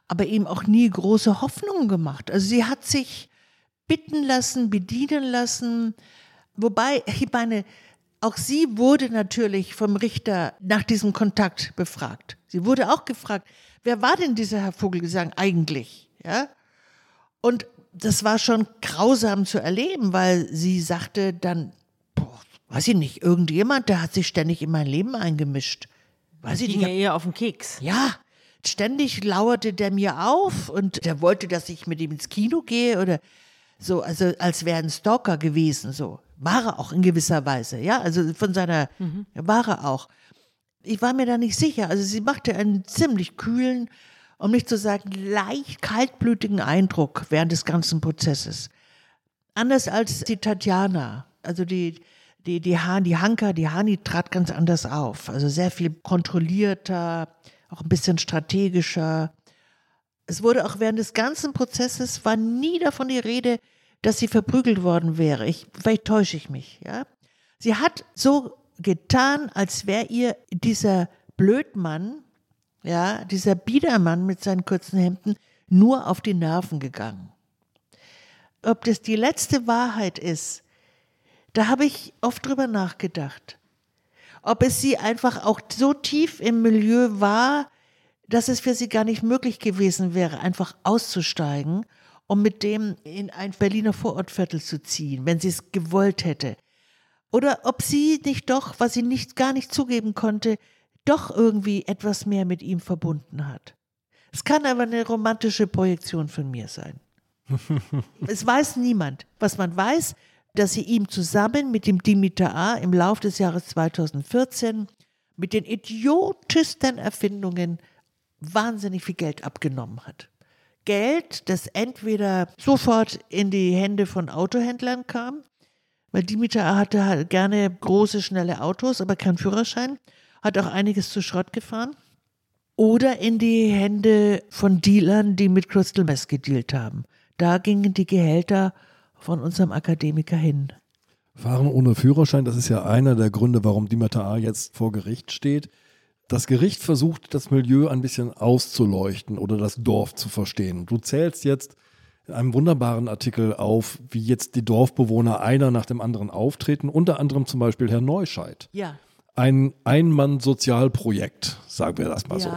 Speaker 3: aber ihm auch nie große Hoffnungen gemacht. Also sie hat sich bitten lassen, bedienen lassen. Wobei, ich meine, auch sie wurde natürlich vom Richter nach diesem Kontakt befragt. Sie wurde auch gefragt, wer war denn dieser Herr Vogelsang eigentlich? Ja? Und das war schon grausam zu erleben, weil sie sagte dann, boah, weiß ich nicht, irgendjemand, der hat sich ständig in mein Leben eingemischt. Weiß ich
Speaker 2: Ging
Speaker 3: nicht,
Speaker 2: ja eher auf den Keks.
Speaker 3: ja, ständig lauerte der mir auf und der wollte, dass ich mit ihm ins Kino gehe oder so, also als wäre ein Stalker gewesen, so. War er auch in gewisser Weise, ja, also von seiner, war er auch. Ich war mir da nicht sicher, also sie machte einen ziemlich kühlen, um nicht zu sagen leicht kaltblütigen Eindruck während des ganzen Prozesses. Anders als die Tatjana, also die, die, die, Han, die Hanka, die Hani trat ganz anders auf. Also sehr viel kontrollierter, auch ein bisschen strategischer. Es wurde auch während des ganzen Prozesses war nie davon die Rede, dass sie verprügelt worden wäre. Ich, vielleicht täusche ich mich, ja. Sie hat so getan, als wäre ihr dieser Blödmann, ja, dieser Biedermann mit seinen kurzen Hemden nur auf die Nerven gegangen. Ob das die letzte Wahrheit ist, da habe ich oft drüber nachgedacht. Ob es sie einfach auch so tief im Milieu war, dass es für sie gar nicht möglich gewesen wäre, einfach auszusteigen, um mit dem in ein Berliner Vorortviertel zu ziehen, wenn sie es gewollt hätte. Oder ob sie nicht doch, was sie nicht gar nicht zugeben konnte, doch irgendwie etwas mehr mit ihm verbunden hat. Es kann aber eine romantische Projektion von mir sein. es weiß niemand. Was man weiß, dass sie ihm zusammen mit dem Dimitar A. im Lauf des Jahres 2014 mit den idiotesten Erfindungen wahnsinnig viel Geld abgenommen hat. Geld, das entweder sofort in die Hände von Autohändlern kam, weil Dimitar hatte halt gerne große, schnelle Autos, aber keinen Führerschein, hat auch einiges zu Schrott gefahren, oder in die Hände von Dealern, die mit Crystal Meth gedealt haben. Da gingen die Gehälter von unserem Akademiker hin.
Speaker 1: Fahren ohne Führerschein, das ist ja einer der Gründe, warum Dimitar jetzt vor Gericht steht. Das Gericht versucht, das Milieu ein bisschen auszuleuchten oder das Dorf zu verstehen. Du zählst jetzt in einem wunderbaren Artikel auf, wie jetzt die Dorfbewohner einer nach dem anderen auftreten, unter anderem zum Beispiel Herr Neuscheid.
Speaker 3: Ja.
Speaker 1: Ein Ein-Mann-Sozialprojekt, sagen wir das mal
Speaker 3: ja.
Speaker 1: so.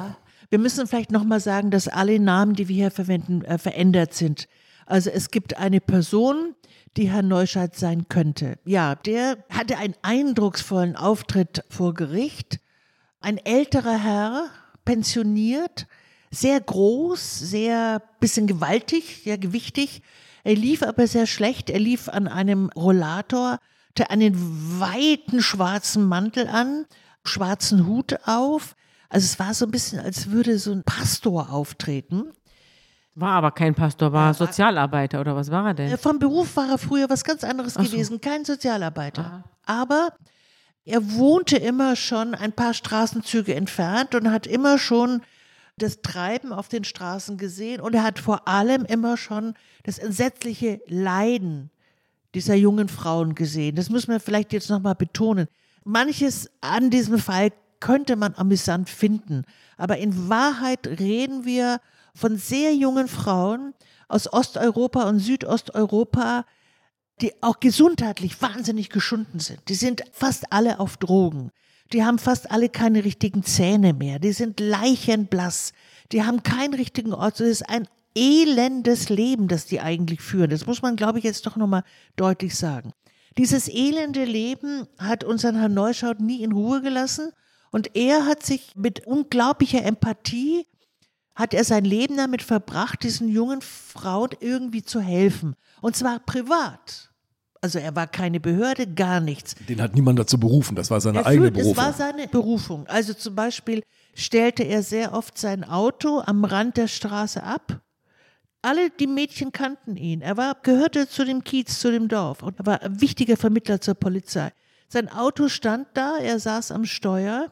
Speaker 3: Wir müssen vielleicht nochmal sagen, dass alle Namen, die wir hier verwenden, äh, verändert sind. Also es gibt eine Person, die Herr Neuscheid sein könnte. Ja, der hatte einen eindrucksvollen Auftritt vor Gericht ein älterer Herr, pensioniert, sehr groß, sehr bisschen gewaltig, sehr gewichtig. Er lief aber sehr schlecht. Er lief an einem Rollator, hatte einen weiten schwarzen Mantel an, schwarzen Hut auf. Also es war so ein bisschen, als würde so ein Pastor auftreten.
Speaker 2: War aber kein Pastor, war Sozialarbeiter oder was war er denn?
Speaker 3: Vom Beruf war er früher was ganz anderes gewesen, kein Sozialarbeiter. Aber er wohnte immer schon ein paar Straßenzüge entfernt und hat immer schon das Treiben auf den Straßen gesehen und er hat vor allem immer schon das entsetzliche Leiden dieser jungen Frauen gesehen. Das müssen wir vielleicht jetzt nochmal betonen. Manches an diesem Fall könnte man amüsant finden, aber in Wahrheit reden wir von sehr jungen Frauen aus Osteuropa und Südosteuropa, die auch gesundheitlich wahnsinnig geschunden sind. Die sind fast alle auf Drogen. Die haben fast alle keine richtigen Zähne mehr. Die sind leichenblass. Die haben keinen richtigen Ort. Das ist ein elendes Leben, das die eigentlich führen. Das muss man, glaube ich, jetzt doch nochmal deutlich sagen. Dieses elende Leben hat unseren Herrn Neuschaut nie in Ruhe gelassen und er hat sich mit unglaublicher Empathie, hat er sein Leben damit verbracht, diesen jungen Frauen irgendwie zu helfen. Und zwar privat. Also er war keine Behörde, gar nichts.
Speaker 1: Den hat niemand dazu berufen, das war seine
Speaker 3: Er
Speaker 1: eigene
Speaker 3: führt-
Speaker 1: Berufung.
Speaker 3: Es war seine Berufung. Also zum Beispiel stellte er sehr oft sein Auto am Rand der Straße ab. Alle die Mädchen kannten ihn. Er war, gehörte zu dem Kiez, zu dem Dorf und er war ein wichtiger Vermittler zur Polizei. Sein Auto stand da, er saß am Steuer.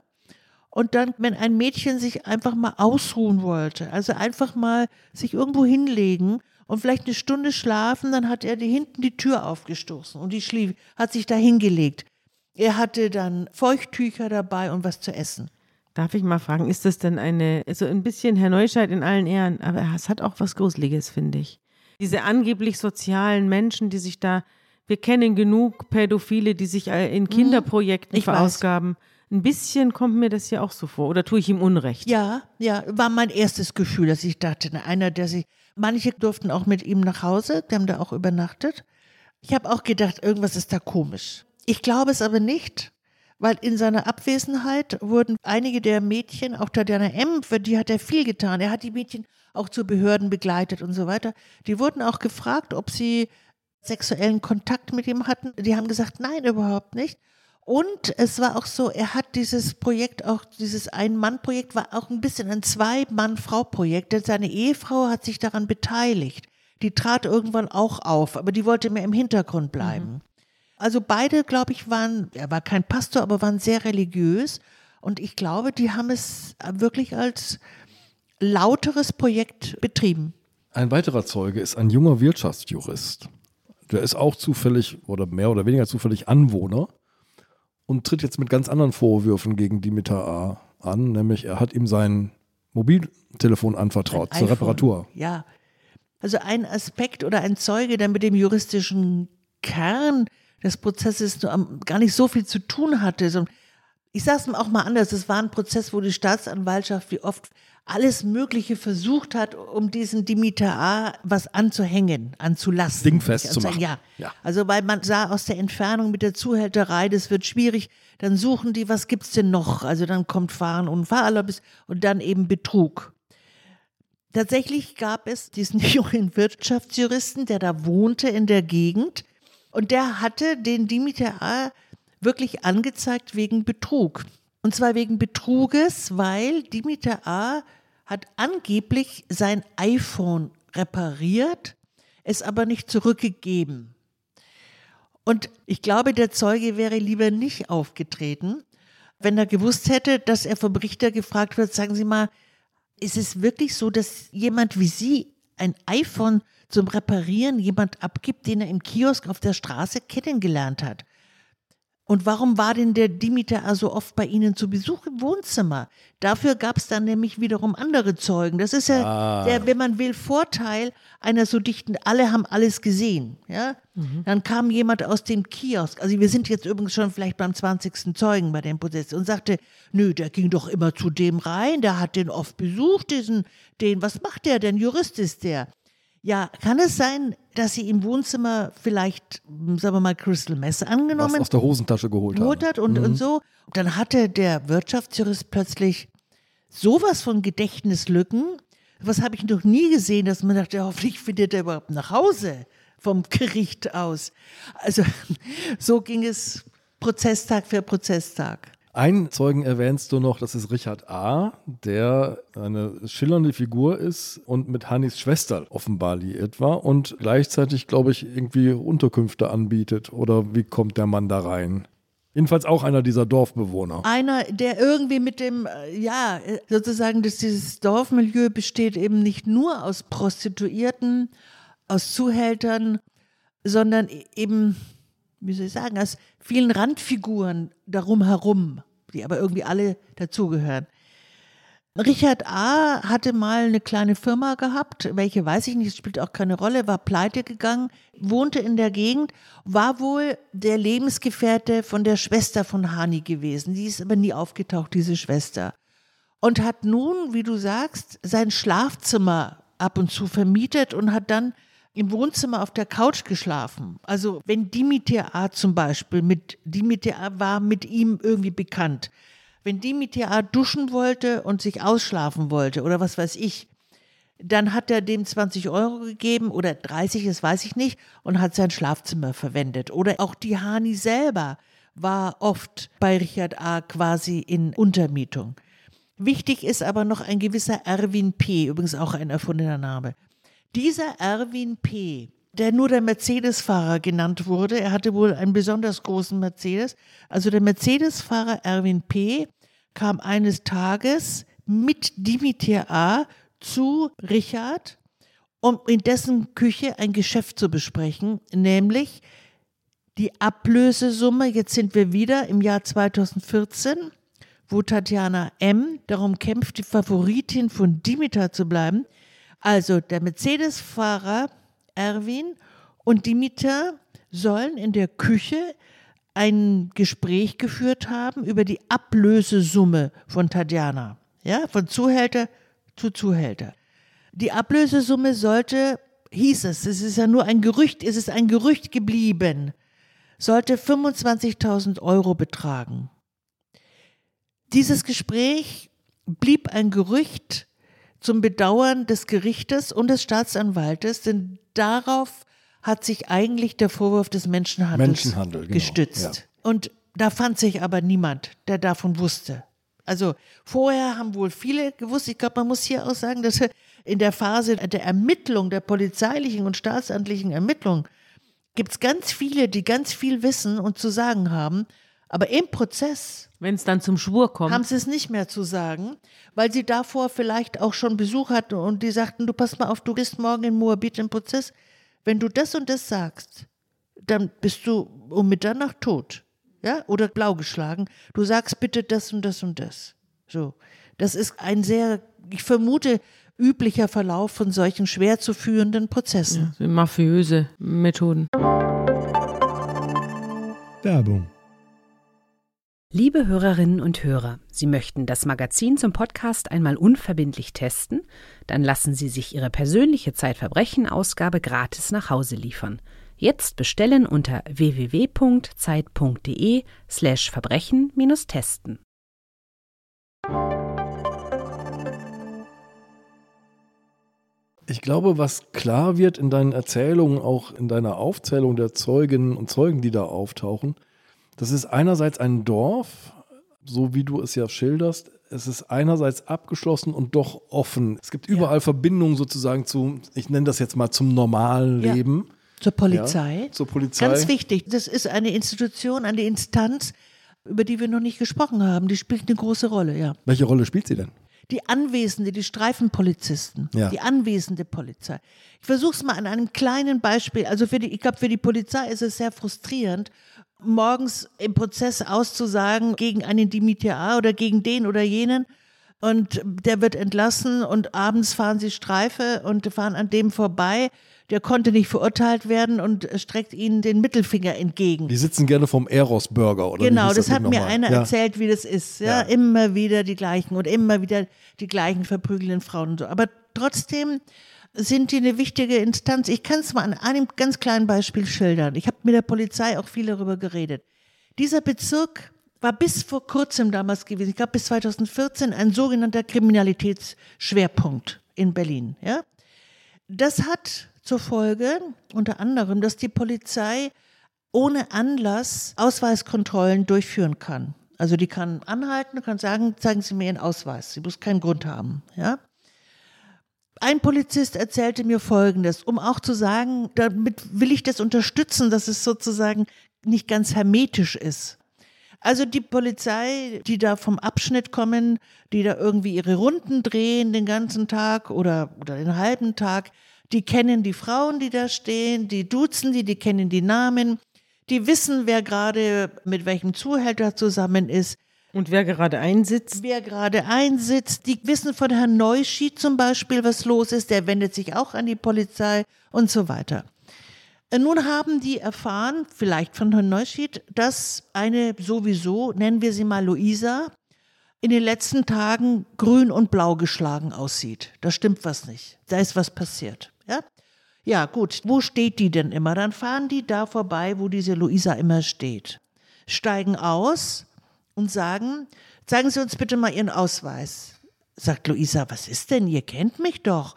Speaker 3: Und dann, wenn ein Mädchen sich einfach mal ausruhen wollte, also einfach mal sich irgendwo hinlegen und vielleicht eine Stunde schlafen, dann hat er die, hinten die Tür aufgestoßen und die schlief, hat sich da hingelegt. Er hatte dann Feuchttücher dabei und was zu essen.
Speaker 2: Darf ich mal fragen, ist das denn eine, so ein bisschen Herr Neuscheid in allen Ehren, aber es hat auch was Gruseliges, finde ich. Diese angeblich sozialen Menschen, die sich da, wir kennen genug Pädophile, die sich äh, in Kinderprojekten
Speaker 3: Mhm. ich weiß.
Speaker 2: Ein bisschen kommt mir das hier auch so vor. Oder tue ich ihm Unrecht?
Speaker 3: Ja, ja, war mein erstes Gefühl, dass ich dachte, einer, der sich, manche durften auch mit ihm nach Hause, die haben da auch übernachtet. Ich habe auch gedacht, irgendwas ist da komisch. Ich glaube es aber nicht, weil in seiner Abwesenheit wurden einige der Mädchen, auch Tatjana M., für die hat er viel getan. Er hat die Mädchen auch zu Behörden begleitet und so weiter. Die wurden auch gefragt, ob sie sexuellen Kontakt mit ihm hatten. Die haben gesagt, nein, überhaupt nicht. Und es war auch so, er hat dieses Projekt, auch dieses Ein-Mann-Projekt, war auch ein bisschen ein Zwei-Mann-Frau-Projekt, denn seine Ehefrau hat sich daran beteiligt. Die trat irgendwann auch auf, aber die wollte mehr im Hintergrund bleiben. Also beide, glaube ich, waren, er war kein Pastor, aber waren sehr religiös. Und ich glaube, die haben es wirklich als lauteres Projekt betrieben.
Speaker 1: Ein weiterer Zeuge ist ein junger Wirtschaftsjurist. Der ist auch zufällig oder mehr oder weniger zufällig Anwohner und tritt jetzt mit ganz anderen Vorwürfen gegen Dimitar A. an, nämlich er hat ihm sein Mobiltelefon anvertraut zur
Speaker 3: iPhone.
Speaker 1: Reparatur.
Speaker 3: Ja. Also ein Aspekt oder ein Zeuge, der mit dem juristischen Kern des Prozesses gar nicht so viel zu tun hatte. Ich sage es auch mal anders, es war ein Prozess, wo die Staatsanwaltschaft wie oft alles Mögliche versucht hat, um diesen Dimitar A was anzuhängen, anzulassen.
Speaker 1: Dingfest zu
Speaker 3: Also,
Speaker 1: machen.
Speaker 3: Ja.
Speaker 1: Ja.
Speaker 3: Also, weil man sah aus der Entfernung mit der Zuhälterei, das wird schwierig. Dann suchen die, was gibt's denn noch? Also, dann kommt Fahren und Fahrerlaubnis und dann eben Betrug. Tatsächlich gab es diesen jungen Wirtschaftsjuristen, der da wohnte in der Gegend und der hatte den Dimitar A wirklich angezeigt wegen Betrug. Und zwar wegen Betruges, weil Dimitar A hat angeblich sein iPhone repariert, es aber nicht zurückgegeben. Und ich glaube, der Zeuge wäre lieber nicht aufgetreten, wenn er gewusst hätte, dass er vom Richter gefragt wird, sagen Sie mal, ist es wirklich so, dass jemand wie Sie ein iPhone zum Reparieren jemand abgibt, den er im Kiosk auf der Straße kennengelernt hat? Und warum war denn der Dimitar A so oft bei Ihnen zu Besuch im Wohnzimmer? Dafür gab es dann nämlich wiederum andere Zeugen. Das ist ja der, wenn man will, Vorteil einer so dichten, alle haben alles gesehen. Ja? Dann kam jemand aus dem Kiosk, also wir sind jetzt übrigens schon vielleicht beim 20. Zeugen bei dem Prozess und sagte, nö, der ging doch immer zu dem rein, der hat den oft besucht, diesen, den, was macht der denn? Jurist ist der. Ja, kann es sein, dass sie im Wohnzimmer vielleicht, sagen wir mal, Crystal Mess
Speaker 1: Was
Speaker 3: angenommen
Speaker 1: aus der Hosentasche geholt
Speaker 3: geholt hat und, und so. Dann hatte der Wirtschaftsjurist plötzlich sowas von Gedächtnislücken. Was habe ich noch nie gesehen, dass man dachte, hoffentlich findet er überhaupt nach Hause vom Gericht aus. Also so ging es Prozesstag für Prozesstag.
Speaker 1: Einen Zeugen erwähnst du noch, das ist Richard A., der eine schillernde Figur ist und mit Hannis Schwester offenbar liiert war und gleichzeitig, glaube ich, irgendwie Unterkünfte anbietet. Oder wie kommt der Mann da rein? Jedenfalls auch einer dieser Dorfbewohner.
Speaker 3: Einer, der irgendwie mit dem, äh, ja, äh, sozusagen, dass dieses Dorfmilieu besteht eben nicht nur aus Prostituierten, aus Zuhältern, sondern e- eben, wie soll ich sagen, aus vielen Randfiguren darum herum, die aber irgendwie alle dazugehören. Richard A. hatte mal eine kleine Firma gehabt, welche weiß ich nicht, spielt auch keine Rolle, war pleite gegangen, wohnte in der Gegend, war wohl der Lebensgefährte von der Schwester von Hani gewesen. Die ist aber nie aufgetaucht, diese Schwester. Und hat nun, wie du sagst, sein Schlafzimmer ab und zu vermietet und hat dann im Wohnzimmer auf der Couch geschlafen. Also wenn Dimitir A. zum Beispiel mit Dimitir A. war mit ihm irgendwie bekannt. Wenn Dimitir A. duschen wollte und sich ausschlafen wollte oder was weiß ich, dann hat er dem 20 Euro gegeben oder 30, das weiß ich nicht, und hat sein Schlafzimmer verwendet. Oder auch die Hani selber war oft bei Richard A. quasi in Untermietung. Wichtig ist aber noch ein gewisser Erwin P., übrigens auch ein erfundener Name. Dieser Erwin P., der nur der Mercedes-Fahrer genannt wurde, er hatte wohl einen besonders großen Mercedes, also der Mercedes-Fahrer Erwin P. kam eines Tages mit Dimitir A. zu Richard, um in dessen Küche ein Geschäft zu besprechen, nämlich die Ablösesumme, jetzt sind wir wieder im Jahr 2014, wo Tatjana M. darum kämpft, die Favoritin von Dimitar zu bleiben. Also der Mercedes-Fahrer Erwin und Dimitar sollen in der Küche ein Gespräch geführt haben über die Ablösesumme von Tatjana. Ja, von Zuhälter zu Zuhälter. Die Ablösesumme sollte, hieß es, es ist ja nur ein Gerücht, es ist ein Gerücht geblieben, sollte 25.000 Euro betragen. Dieses Gespräch blieb ein Gerücht zum Bedauern des Gerichtes und des Staatsanwaltes, denn darauf hat sich eigentlich der Vorwurf des Menschenhandels
Speaker 1: Menschenhandel, genau,
Speaker 3: gestützt. Und da fand sich aber niemand, der davon wusste. Also vorher haben wohl viele gewusst, ich glaube, man muss hier auch sagen, dass in der Phase der Ermittlung, der polizeilichen und staatsamtlichen Ermittlung, gibt es ganz viele, die ganz viel wissen und zu sagen haben, aber im Prozess
Speaker 2: Wenn es dann zum Schwur kommt.
Speaker 3: haben sie es nicht mehr zu sagen, weil sie davor vielleicht auch schon Besuch hatten und die sagten, du pass mal auf, du gehst morgen in Moabit im Prozess. Wenn du das und das sagst, dann bist du um Mitternacht tot. Ja, oder blau geschlagen. Du sagst bitte das und das und das. So. Das ist ein sehr, ich vermute, üblicher Verlauf von solchen schwer zu führenden Prozessen.
Speaker 2: Ja, mafiöse Methoden.
Speaker 4: Werbung Liebe Hörerinnen und Hörer, Sie möchten das Magazin zum Podcast einmal unverbindlich testen? Dann lassen Sie sich Ihre persönliche Zeitverbrechen-Ausgabe gratis nach Hause liefern. Jetzt bestellen unter www.zeit.de slash Verbrechen-testen.
Speaker 1: Ich glaube, was klar wird in deinen Erzählungen, auch in deiner Aufzählung der Zeuginnen und Zeugen, die da auftauchen, das ist einerseits ein Dorf, so wie du es ja schilderst. Es ist einerseits abgeschlossen und doch offen. Es gibt überall ja. Verbindungen sozusagen zu, ich nenne das jetzt mal zum normalen ja. Leben.
Speaker 3: Zur Polizei.
Speaker 1: Ja, zur Polizei.
Speaker 3: Ganz wichtig. Das ist eine Institution, eine Instanz, über die wir noch nicht gesprochen haben. Die spielt eine große Rolle, ja.
Speaker 1: Welche Rolle spielt sie denn?
Speaker 3: die Anwesende, die Streifenpolizisten, ja. die anwesende Polizei. Ich versuche es mal an einem kleinen Beispiel. Also für die, ich glaube, für die Polizei ist es sehr frustrierend, morgens im Prozess auszusagen gegen einen Dimitri A. oder gegen den oder jenen. Und der wird entlassen und abends fahren sie Streife und fahren an dem vorbei der konnte nicht verurteilt werden und streckt ihnen den Mittelfinger entgegen.
Speaker 1: Die sitzen gerne vom Eros-Burger, oder?
Speaker 3: Genau, das, das hat mir einer ja. erzählt, wie das ist. Ja? ja, immer wieder die gleichen und immer wieder die gleichen verprügelnden Frauen und so. Aber trotzdem sind die eine wichtige Instanz. Ich kann es mal an einem ganz kleinen Beispiel schildern. Ich habe mit der Polizei auch viel darüber geredet. Dieser Bezirk war bis vor kurzem damals gewesen, ich glaube bis 2014, ein sogenannter Kriminalitätsschwerpunkt in Berlin. Ja? Das hat zur Folge, unter anderem, dass die Polizei ohne Anlass Ausweiskontrollen durchführen kann. Also die kann anhalten, kann sagen, zeigen Sie mir Ihren Ausweis. Sie muss keinen Grund haben. Ja? Ein Polizist erzählte mir Folgendes, um auch zu sagen, damit will ich das unterstützen, dass es sozusagen nicht ganz hermetisch ist. Also die Polizei, die da vom Abschnitt kommen, die da irgendwie ihre Runden drehen den ganzen Tag oder, oder den halben Tag, die kennen die Frauen, die da stehen, die duzen die, die kennen die Namen, die wissen, wer gerade mit welchem Zuhälter zusammen ist.
Speaker 2: Und wer gerade einsitzt?
Speaker 3: Wer gerade einsitzt. Die wissen von Herrn Neuschied zum Beispiel, was los ist. Der wendet sich auch an die Polizei und so weiter. Nun haben die erfahren, vielleicht von Herrn Neuschied, dass eine sowieso, nennen wir sie mal Luisa, in den letzten Tagen grün und blau geschlagen aussieht. Da stimmt was nicht. Da ist was passiert. Ja? Ja, gut. Wo steht die denn immer? Dann fahren die da vorbei, wo diese Luisa immer steht. Steigen aus und sagen, zeigen Sie uns bitte mal Ihren Ausweis. Sagt Luisa, was ist denn? Ihr kennt mich doch.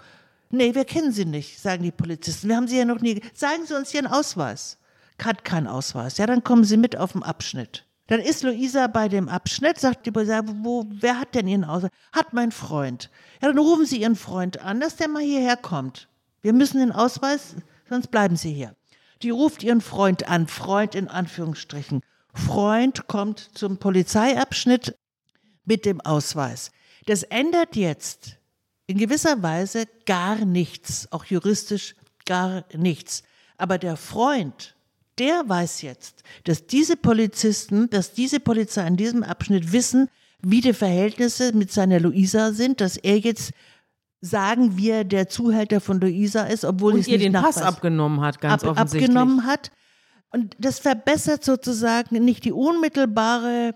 Speaker 3: Nee, wir kennen Sie nicht, sagen die Polizisten. Wir haben Sie ja noch nie. Zeigen Sie uns Ihren Ausweis. Hat keinen Ausweis. Ja, dann kommen Sie mit auf den Abschnitt. Dann ist Luisa bei dem Abschnitt, sagt die Polizei, wo, wer hat denn Ihren Ausweis? Hat mein Freund. Ja, dann rufen Sie Ihren Freund an, dass der mal hierher kommt. Wir müssen den Ausweis, sonst bleiben Sie hier. Die ruft ihren Freund an, Freund in Anführungsstrichen. Freund kommt zum Polizeiabschnitt mit dem Ausweis. Das ändert jetzt in gewisser Weise gar nichts, auch juristisch gar nichts. Aber der Freund, der weiß jetzt, dass diese Polizisten, dass diese Polizei in diesem Abschnitt wissen, wie die Verhältnisse mit seiner Luisa sind, dass er jetzt sagen wir, der Zuhälter von Luisa ist, obwohl
Speaker 2: es
Speaker 3: ihr
Speaker 2: den Pass abgenommen hat, ganz ab, offensichtlich.
Speaker 3: Abgenommen hat. Und das verbessert sozusagen nicht die unmittelbare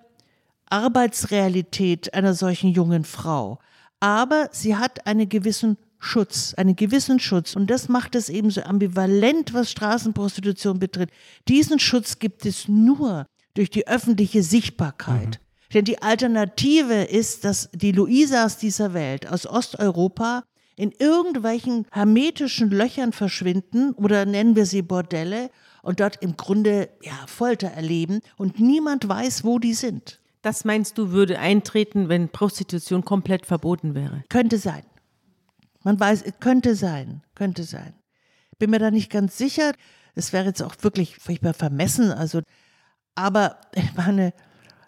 Speaker 3: Arbeitsrealität einer solchen jungen Frau. Aber sie hat einen gewissen Schutz, einen gewissen Schutz. Und das macht es eben so ambivalent, was Straßenprostitution betrifft. Diesen Schutz gibt es nur durch die öffentliche Sichtbarkeit. Mhm. Denn die Alternative ist, dass die Luisas dieser Welt aus Osteuropa in irgendwelchen hermetischen Löchern verschwinden oder nennen wir sie Bordelle und dort im Grunde ja, Folter erleben und niemand weiß, wo die sind.
Speaker 2: Das meinst du, würde eintreten, wenn Prostitution komplett verboten wäre?
Speaker 3: Könnte sein. Man weiß, könnte sein, könnte sein. Bin mir da nicht ganz sicher. Es wäre jetzt auch wirklich furchtbar vermessen. Also, aber meine,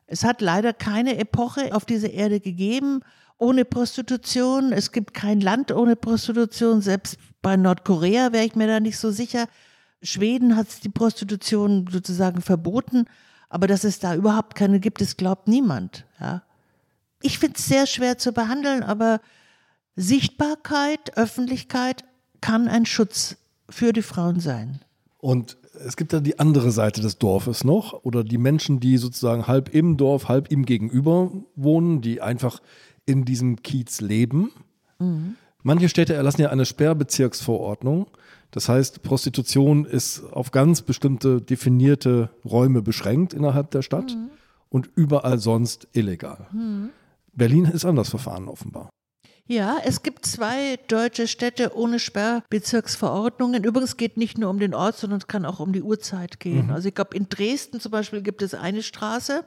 Speaker 3: es hat leider keine Epoche auf dieser Erde gegeben ohne Prostitution. Es gibt kein Land ohne Prostitution. Selbst bei Nordkorea wäre ich mir da nicht so sicher. Schweden hat die Prostitution sozusagen verboten. Aber dass es da überhaupt keine gibt, das glaubt niemand. Ja. Ich finde es sehr schwer zu behandeln, aber Sichtbarkeit, Öffentlichkeit kann ein Schutz für die Frauen sein.
Speaker 1: Und es gibt ja die andere Seite des Dorfes noch oder die Menschen, die sozusagen halb im Dorf, halb ihm gegenüber wohnen, die einfach in diesem Kiez leben. Mhm. Manche Städte erlassen ja eine Sperrbezirksverordnung. Das heißt, Prostitution ist auf ganz bestimmte definierte Räume beschränkt innerhalb der Stadt mhm. und überall sonst illegal. Mhm. Berlin ist anders verfahren offenbar.
Speaker 3: Ja, es gibt zwei deutsche Städte ohne Sperrbezirksverordnungen. Übrigens geht nicht nur um den Ort, sondern es kann auch um die Uhrzeit gehen. Mhm. Also ich glaube, in Dresden zum Beispiel gibt es eine Straße,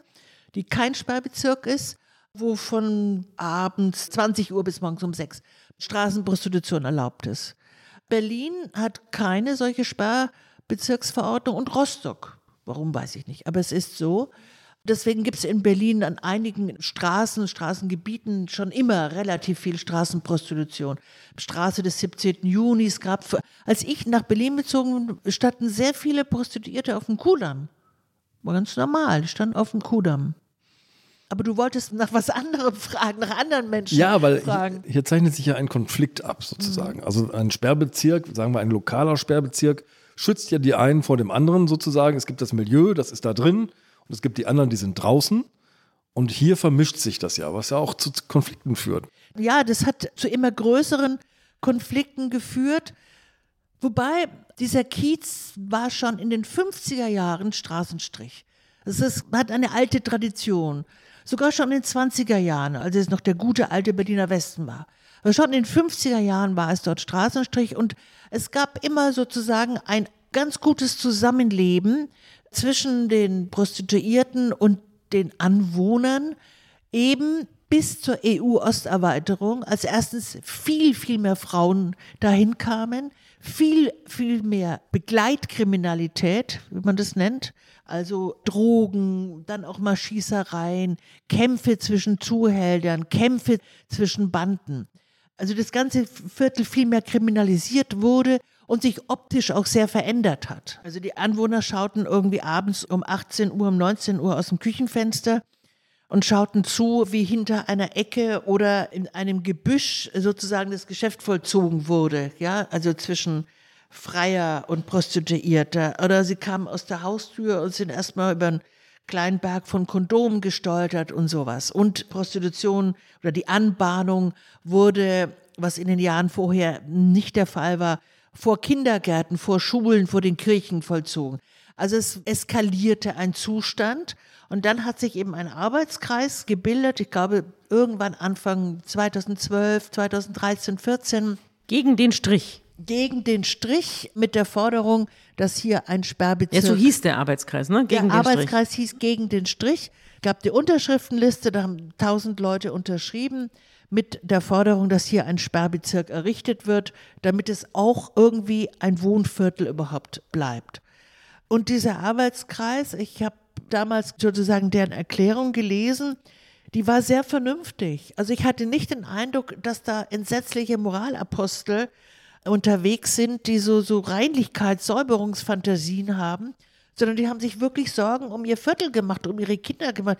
Speaker 3: die kein Sperrbezirk ist, wo von abends 20 Uhr bis morgens um 6 Straßenprostitution erlaubt ist. Berlin hat keine solche Sperrbezirksverordnung und Rostock. Warum weiß ich nicht. Aber es ist so. Deswegen gibt es in Berlin an einigen Straßen, Straßengebieten schon immer relativ viel Straßenprostitution. Straße des 17. Juni, es gab, als ich nach Berlin bezogen bin, standen sehr viele Prostituierte auf dem Kudamm. War ganz normal, die standen auf dem Kudamm. Aber du wolltest nach was anderem fragen, nach anderen Menschen
Speaker 1: ja, weil
Speaker 3: fragen.
Speaker 1: Hier, hier zeichnet sich ja ein Konflikt ab, sozusagen. Mhm. Also ein Sperrbezirk, sagen wir ein lokaler Sperrbezirk, schützt ja die einen vor dem anderen sozusagen. Es gibt das Milieu, das ist da drin. Und es gibt die anderen, die sind draußen. Und hier vermischt sich das ja, was ja auch zu Konflikten führt.
Speaker 3: Ja, das hat zu immer größeren Konflikten geführt. Wobei dieser Kiez war schon in den 50er Jahren Straßenstrich. Es ist, hat eine alte Tradition. Sogar schon in den 20er Jahren, als es noch der gute alte Berliner Westen war. Aber schon in den 50er Jahren war es dort Straßenstrich und es gab immer sozusagen ein ganz gutes Zusammenleben zwischen den Prostituierten und den Anwohnern eben bis zur EU-Osterweiterung, als erstens viel, viel mehr Frauen dahin kamen, viel, viel mehr Begleitkriminalität, wie man das nennt, also Drogen, dann auch mal Schießereien, Kämpfe zwischen Zuhältern, Kämpfe zwischen Banden. Also das ganze Viertel viel mehr kriminalisiert wurde und sich optisch auch sehr verändert hat. Also die Anwohner schauten irgendwie abends um 18 Uhr, um 19 Uhr aus dem Küchenfenster und schauten zu, wie hinter einer Ecke oder in einem Gebüsch sozusagen das Geschäft vollzogen wurde, ja, also zwischen Freier und Prostituierter. Oder sie kamen aus der Haustür und sind erstmal über einen kleinen Berg von Kondomen gestoltert und sowas. Und Prostitution oder die Anbahnung wurde, was in den Jahren vorher nicht der Fall war, vor Kindergärten, vor Schulen, vor den Kirchen vollzogen. Also es eskalierte ein Zustand und dann hat sich eben ein Arbeitskreis gebildet, ich glaube irgendwann Anfang 2012, 2013, 14.
Speaker 2: Gegen den Strich.
Speaker 3: Gegen den Strich mit der Forderung, dass hier ein Sperrbezirk.
Speaker 2: Ja, so hieß der Arbeitskreis, ne?
Speaker 3: Gegen der Arbeitskreis Strich. hieß gegen den Strich. Gab die Unterschriftenliste, da haben tausend Leute unterschrieben mit der Forderung, dass hier ein Sperrbezirk errichtet wird, damit es auch irgendwie ein Wohnviertel überhaupt bleibt. Und dieser Arbeitskreis, ich habe damals sozusagen deren Erklärung gelesen, die war sehr vernünftig. Also ich hatte nicht den Eindruck, dass da entsetzliche Moralapostel unterwegs sind, die so, so Reinlichkeits-, Säuberungsfantasien haben, sondern die haben sich wirklich Sorgen um ihr Viertel gemacht, um ihre Kinder gemacht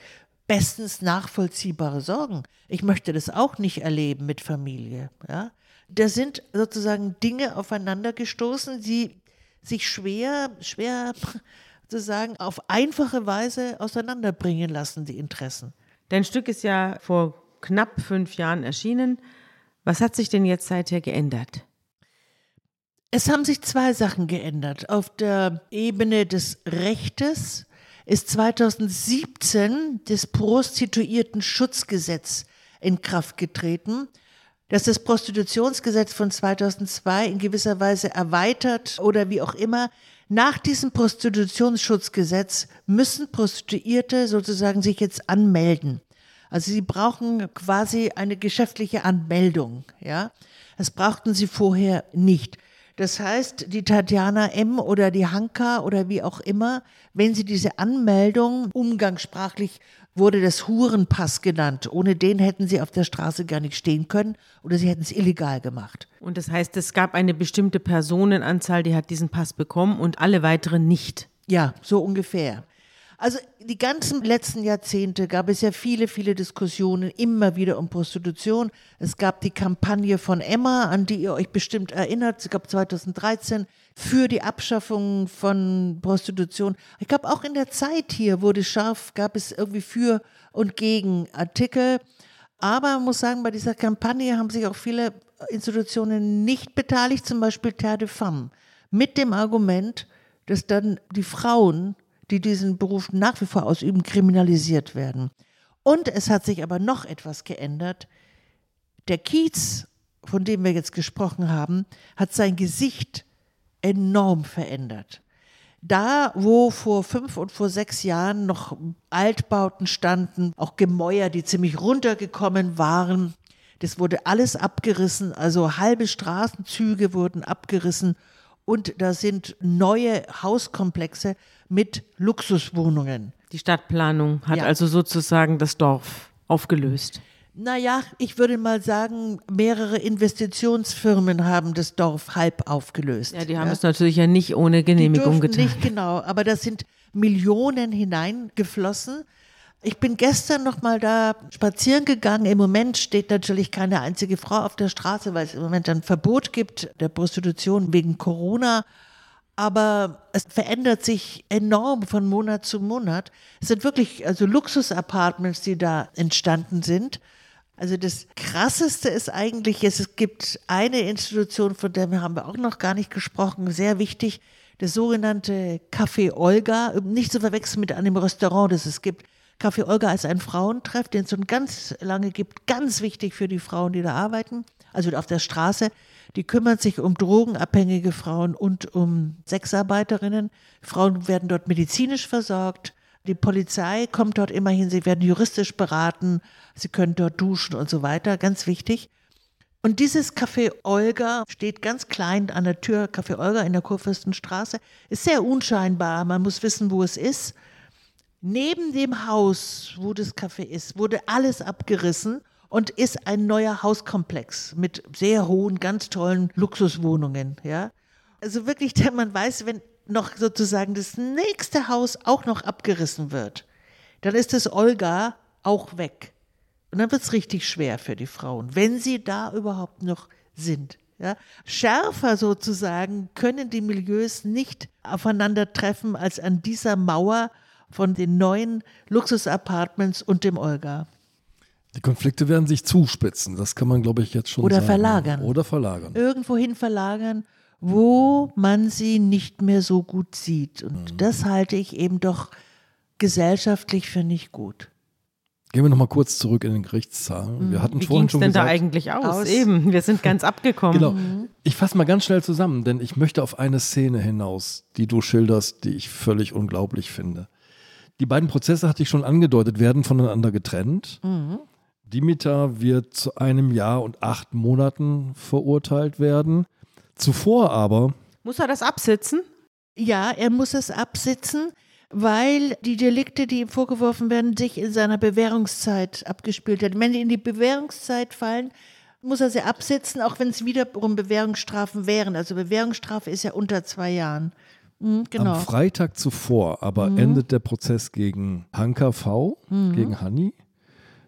Speaker 3: bestens nachvollziehbare Sorgen. Ich möchte das auch nicht erleben mit Familie. Ja? Da sind sozusagen Dinge aufeinander gestoßen, die sich schwer, schwer sozusagen auf einfache Weise auseinanderbringen lassen, die Interessen.
Speaker 2: Dein Stück ist ja vor knapp fünf Jahren erschienen. Was hat sich denn jetzt seither geändert?
Speaker 3: Es haben sich zwei Sachen geändert. Auf der Ebene des Rechtes ist 2017 das Prostituierten-Schutzgesetz in Kraft getreten, das das Prostitutionsgesetz von 2002 in gewisser Weise erweitert oder wie auch immer. Nach diesem Prostitutionsschutzgesetz müssen Prostituierte sozusagen sich jetzt anmelden. Also sie brauchen quasi eine geschäftliche Anmeldung, ja. Das brauchten sie vorher nicht. Das heißt, die Tatjana M. oder die Hanka oder wie auch immer, wenn sie diese Anmeldung, umgangssprachlich wurde das Hurenpass genannt. Ohne den hätten sie auf der Straße gar nicht stehen können oder sie hätten es illegal gemacht.
Speaker 2: Und das heißt, es gab eine bestimmte Personenanzahl, die hat diesen Pass bekommen und alle weiteren nicht.
Speaker 3: Ja, so ungefähr. Also die ganzen letzten Jahrzehnte gab es ja viele, viele Diskussionen immer wieder um Prostitution. Es gab die Kampagne von Emma, an die ihr euch bestimmt erinnert, es gab 2013 für die Abschaffung von Prostitution. Ich glaube auch in der Zeit hier wurde scharf, gab es irgendwie für und gegen Artikel. Aber man muss sagen, bei dieser Kampagne haben sich auch viele Institutionen nicht beteiligt, zum Beispiel Terre de Femme, mit dem Argument, dass dann die Frauen die diesen Beruf nach wie vor ausüben, kriminalisiert werden. Und es hat sich aber noch etwas geändert. Der Kiez, von dem wir jetzt gesprochen haben, hat sein Gesicht enorm verändert. Da, wo vor fünf und vor sechs Jahren noch Altbauten standen, auch Gemäuer, die ziemlich runtergekommen waren, das wurde alles abgerissen, also halbe Straßenzüge wurden abgerissen und da sind neue Hauskomplexe mit Luxuswohnungen.
Speaker 2: Die Stadtplanung hat
Speaker 3: Ja.
Speaker 2: also sozusagen das Dorf aufgelöst.
Speaker 3: Naja, ich würde mal sagen, mehrere Investitionsfirmen haben das Dorf halb aufgelöst.
Speaker 2: Ja, die haben es natürlich ja nicht ohne
Speaker 3: Die
Speaker 2: Genehmigung
Speaker 3: durften
Speaker 2: getan.
Speaker 3: Nicht genau, aber da sind Millionen hineingeflossen. Ich bin gestern noch mal da spazieren gegangen. Im Moment steht natürlich keine einzige Frau auf der Straße, weil es im Moment ein Verbot gibt der Prostitution wegen Corona. Aber es verändert sich enorm von Monat zu Monat. Es sind wirklich also Luxusapartments, die da entstanden sind. Also das Krasseste ist eigentlich, es gibt eine Institution, von der haben wir auch noch gar nicht gesprochen, sehr wichtig, das sogenannte Café Olga, nicht zu verwechseln mit einem Restaurant, das es gibt. Café Olga ist ein Frauentreff, den es schon ganz lange gibt, ganz wichtig für die Frauen, die da arbeiten, also auf der Straße. Die kümmern sich um drogenabhängige Frauen und um Sexarbeiterinnen. Frauen werden dort medizinisch versorgt. Die Polizei kommt dort immerhin, sie werden juristisch beraten, sie können dort duschen und so weiter, ganz wichtig. Und dieses Café Olga steht ganz klein an der Tür, Café Olga in der Kurfürstenstraße, ist sehr unscheinbar, man muss wissen, wo es ist. Neben dem Haus, wo das Café ist, wurde alles abgerissen und ist ein neuer Hauskomplex mit sehr hohen, ganz tollen Luxuswohnungen, ja. Also wirklich, man weiß, wenn noch sozusagen das nächste Haus auch noch abgerissen wird, dann ist das Olga auch weg. Und dann wird es richtig schwer für die Frauen, wenn sie da überhaupt noch sind. Ja? Schärfer sozusagen können die Milieus nicht aufeinandertreffen als an dieser Mauer von den neuen Luxusapartments und dem Olga.
Speaker 1: Die Konflikte werden sich zuspitzen, das kann man, glaube ich, jetzt schon
Speaker 3: Oder
Speaker 1: sagen.
Speaker 3: verlagern.
Speaker 1: Oder verlagern.
Speaker 3: Irgendwohin verlagern, wo man sie nicht mehr so gut sieht. Und das halte ich eben doch gesellschaftlich für nicht gut.
Speaker 1: Gehen wir nochmal kurz zurück in den Gerichtssaal. Wir hatten
Speaker 2: Wie
Speaker 1: vorhin
Speaker 2: ging es
Speaker 1: schon
Speaker 2: denn da
Speaker 1: gesagt,
Speaker 2: eigentlich aus?
Speaker 3: Aus.
Speaker 2: Eben, wir sind ganz abgekommen.
Speaker 1: Genau. Ich fasse mal ganz schnell zusammen, denn ich möchte auf eine Szene hinaus, die du schilderst, die ich völlig unglaublich finde. Die beiden Prozesse, hatte ich schon angedeutet, werden voneinander getrennt. Dimitar wird zu einem Jahr und acht Monaten verurteilt werden. Zuvor aber,
Speaker 2: Muss er das absitzen?
Speaker 3: Ja, er muss es absitzen, weil die Delikte, die ihm vorgeworfen werden, sich in seiner Bewährungszeit abgespielt haben. Wenn die in die Bewährungszeit fallen, muss er sie absitzen, auch wenn es wiederum Bewährungsstrafen wären. Also Bewährungsstrafe ist ja unter zwei Jahren. Mhm, genau.
Speaker 1: am Freitag zuvor aber endet der Prozess gegen Hanka V, gegen Hanni,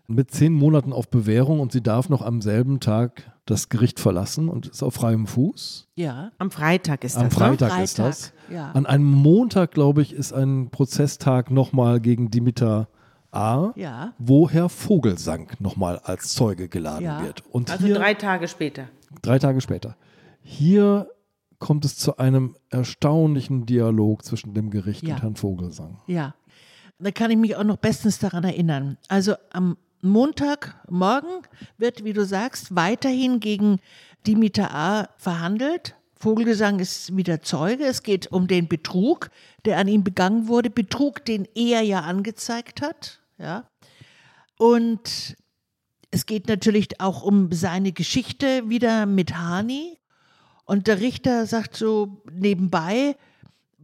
Speaker 1: mit zehn Monaten auf Bewährung und sie darf noch am selben Tag das Gericht verlassen und ist auf freiem Fuß.
Speaker 3: Ja.
Speaker 2: Am Freitag ist
Speaker 1: Am
Speaker 2: das.
Speaker 1: Freitag,
Speaker 3: Freitag,
Speaker 1: ist das.
Speaker 3: ja.
Speaker 1: An einem Montag, glaube ich, ist ein Prozesstag nochmal gegen Dimitar A.,
Speaker 3: Ja.
Speaker 1: wo Herr Vogelsang nochmal als Zeuge geladen
Speaker 3: Ja.
Speaker 1: wird. Und
Speaker 2: Also
Speaker 1: hier,
Speaker 2: drei Tage später.
Speaker 1: drei Tage später. Hier kommt es zu einem erstaunlichen Dialog zwischen dem Gericht
Speaker 3: Ja.
Speaker 1: und Herrn Vogelsang.
Speaker 3: Ja, da kann ich mich auch noch bestens daran erinnern. Also am Montagmorgen wird, wie du sagst, weiterhin gegen Dimitar A. verhandelt. Vogelgesang ist wieder Zeuge. Es geht um den Betrug, der an ihm begangen wurde. Betrug, den er ja angezeigt hat. Ja. Und es geht natürlich auch um seine Geschichte wieder mit Hani. Und der Richter sagt so nebenbei,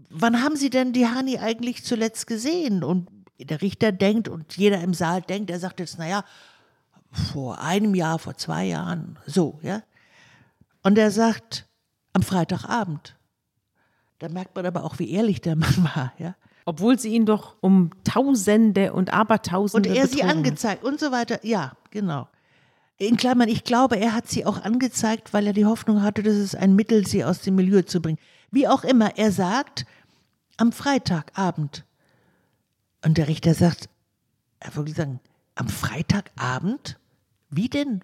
Speaker 3: wann haben Sie denn die Hani eigentlich zuletzt gesehen? Und der Richter denkt und jeder im Saal denkt, er sagt jetzt, naja, vor einem Jahr, vor zwei Jahren, so, ja. Und er sagt, am Freitagabend. Da merkt man aber auch, wie ehrlich der Mann war, ja.
Speaker 2: Obwohl sie ihn doch um Tausende und Abertausende
Speaker 3: Und er sie
Speaker 2: betrogen hat.
Speaker 3: angezeigt und so weiter. Ja, genau. In Klammern, ich glaube, er hat sie auch angezeigt, weil er die Hoffnung hatte, dass es ein Mittel, sie aus dem Milieu zu bringen. Wie auch immer, er sagt, am Freitagabend. Und der Richter sagt, er würde sagen, am Freitagabend? Wie denn?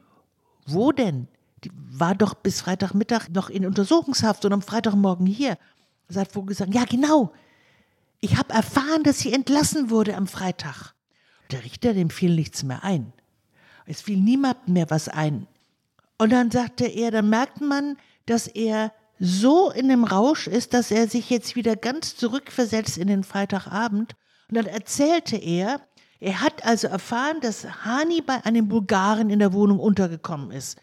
Speaker 3: Wo denn? Die war doch bis Freitagmittag noch in Untersuchungshaft und am Freitagmorgen hier. Er wohl gesagt, ja genau, ich habe erfahren, dass sie entlassen wurde am Freitag. Der Richter, dem fiel nichts mehr ein. Es fiel niemandem mehr was ein. Und dann sagte er, dann merkt man, dass er so in dem Rausch ist, dass er sich jetzt wieder ganz zurückversetzt in den Freitagabend. Und dann erzählte er, er hat also erfahren, dass Hani bei einem Bulgaren in der Wohnung untergekommen ist.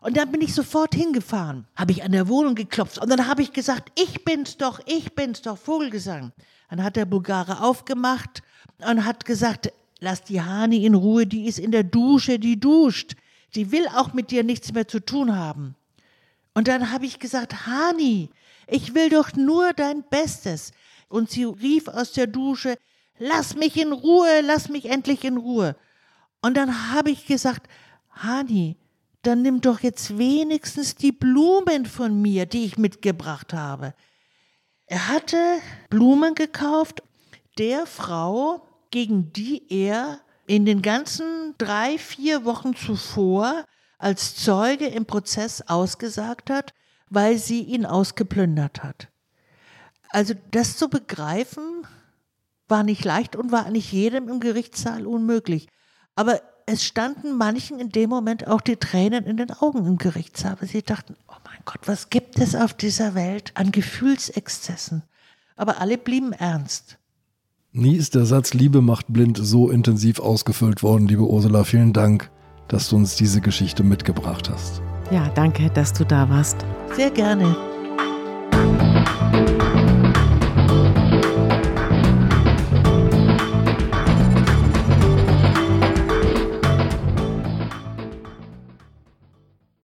Speaker 3: Und dann bin ich sofort hingefahren, habe ich an der Wohnung geklopft und dann habe ich gesagt, ich bin's doch, ich bin's doch, Vogelgesang. Dann hat der Bulgare aufgemacht und hat gesagt, lass die Hani in Ruhe, die ist in der Dusche, die duscht. Die will auch mit dir nichts mehr zu tun haben. Und dann habe ich gesagt, Hani, ich will doch nur dein Bestes. Und sie rief aus der Dusche, lass mich in Ruhe, lass mich endlich in Ruhe. Und dann habe ich gesagt, Hani, dann nimm doch jetzt wenigstens die Blumen von mir, die ich mitgebracht habe. Er hatte Blumen gekauft der Frau, gegen die er in den ganzen drei, vier Wochen zuvor als Zeuge im Prozess ausgesagt hat, weil sie ihn ausgeplündert hat. Also das zu begreifen, war nicht leicht und war nicht jedem im Gerichtssaal unmöglich. Aber es standen manchen in dem Moment auch die Tränen in den Augen im Gerichtssaal. Sie dachten, oh mein Gott, was gibt es auf dieser Welt an Gefühlsexzessen? Aber alle blieben ernst.
Speaker 1: Nie ist der Satz Liebe macht blind so intensiv ausgefüllt worden, liebe Ursula. Vielen Dank, dass du uns diese Geschichte mitgebracht hast.
Speaker 2: Ja, danke, dass du da warst.
Speaker 3: Sehr gerne.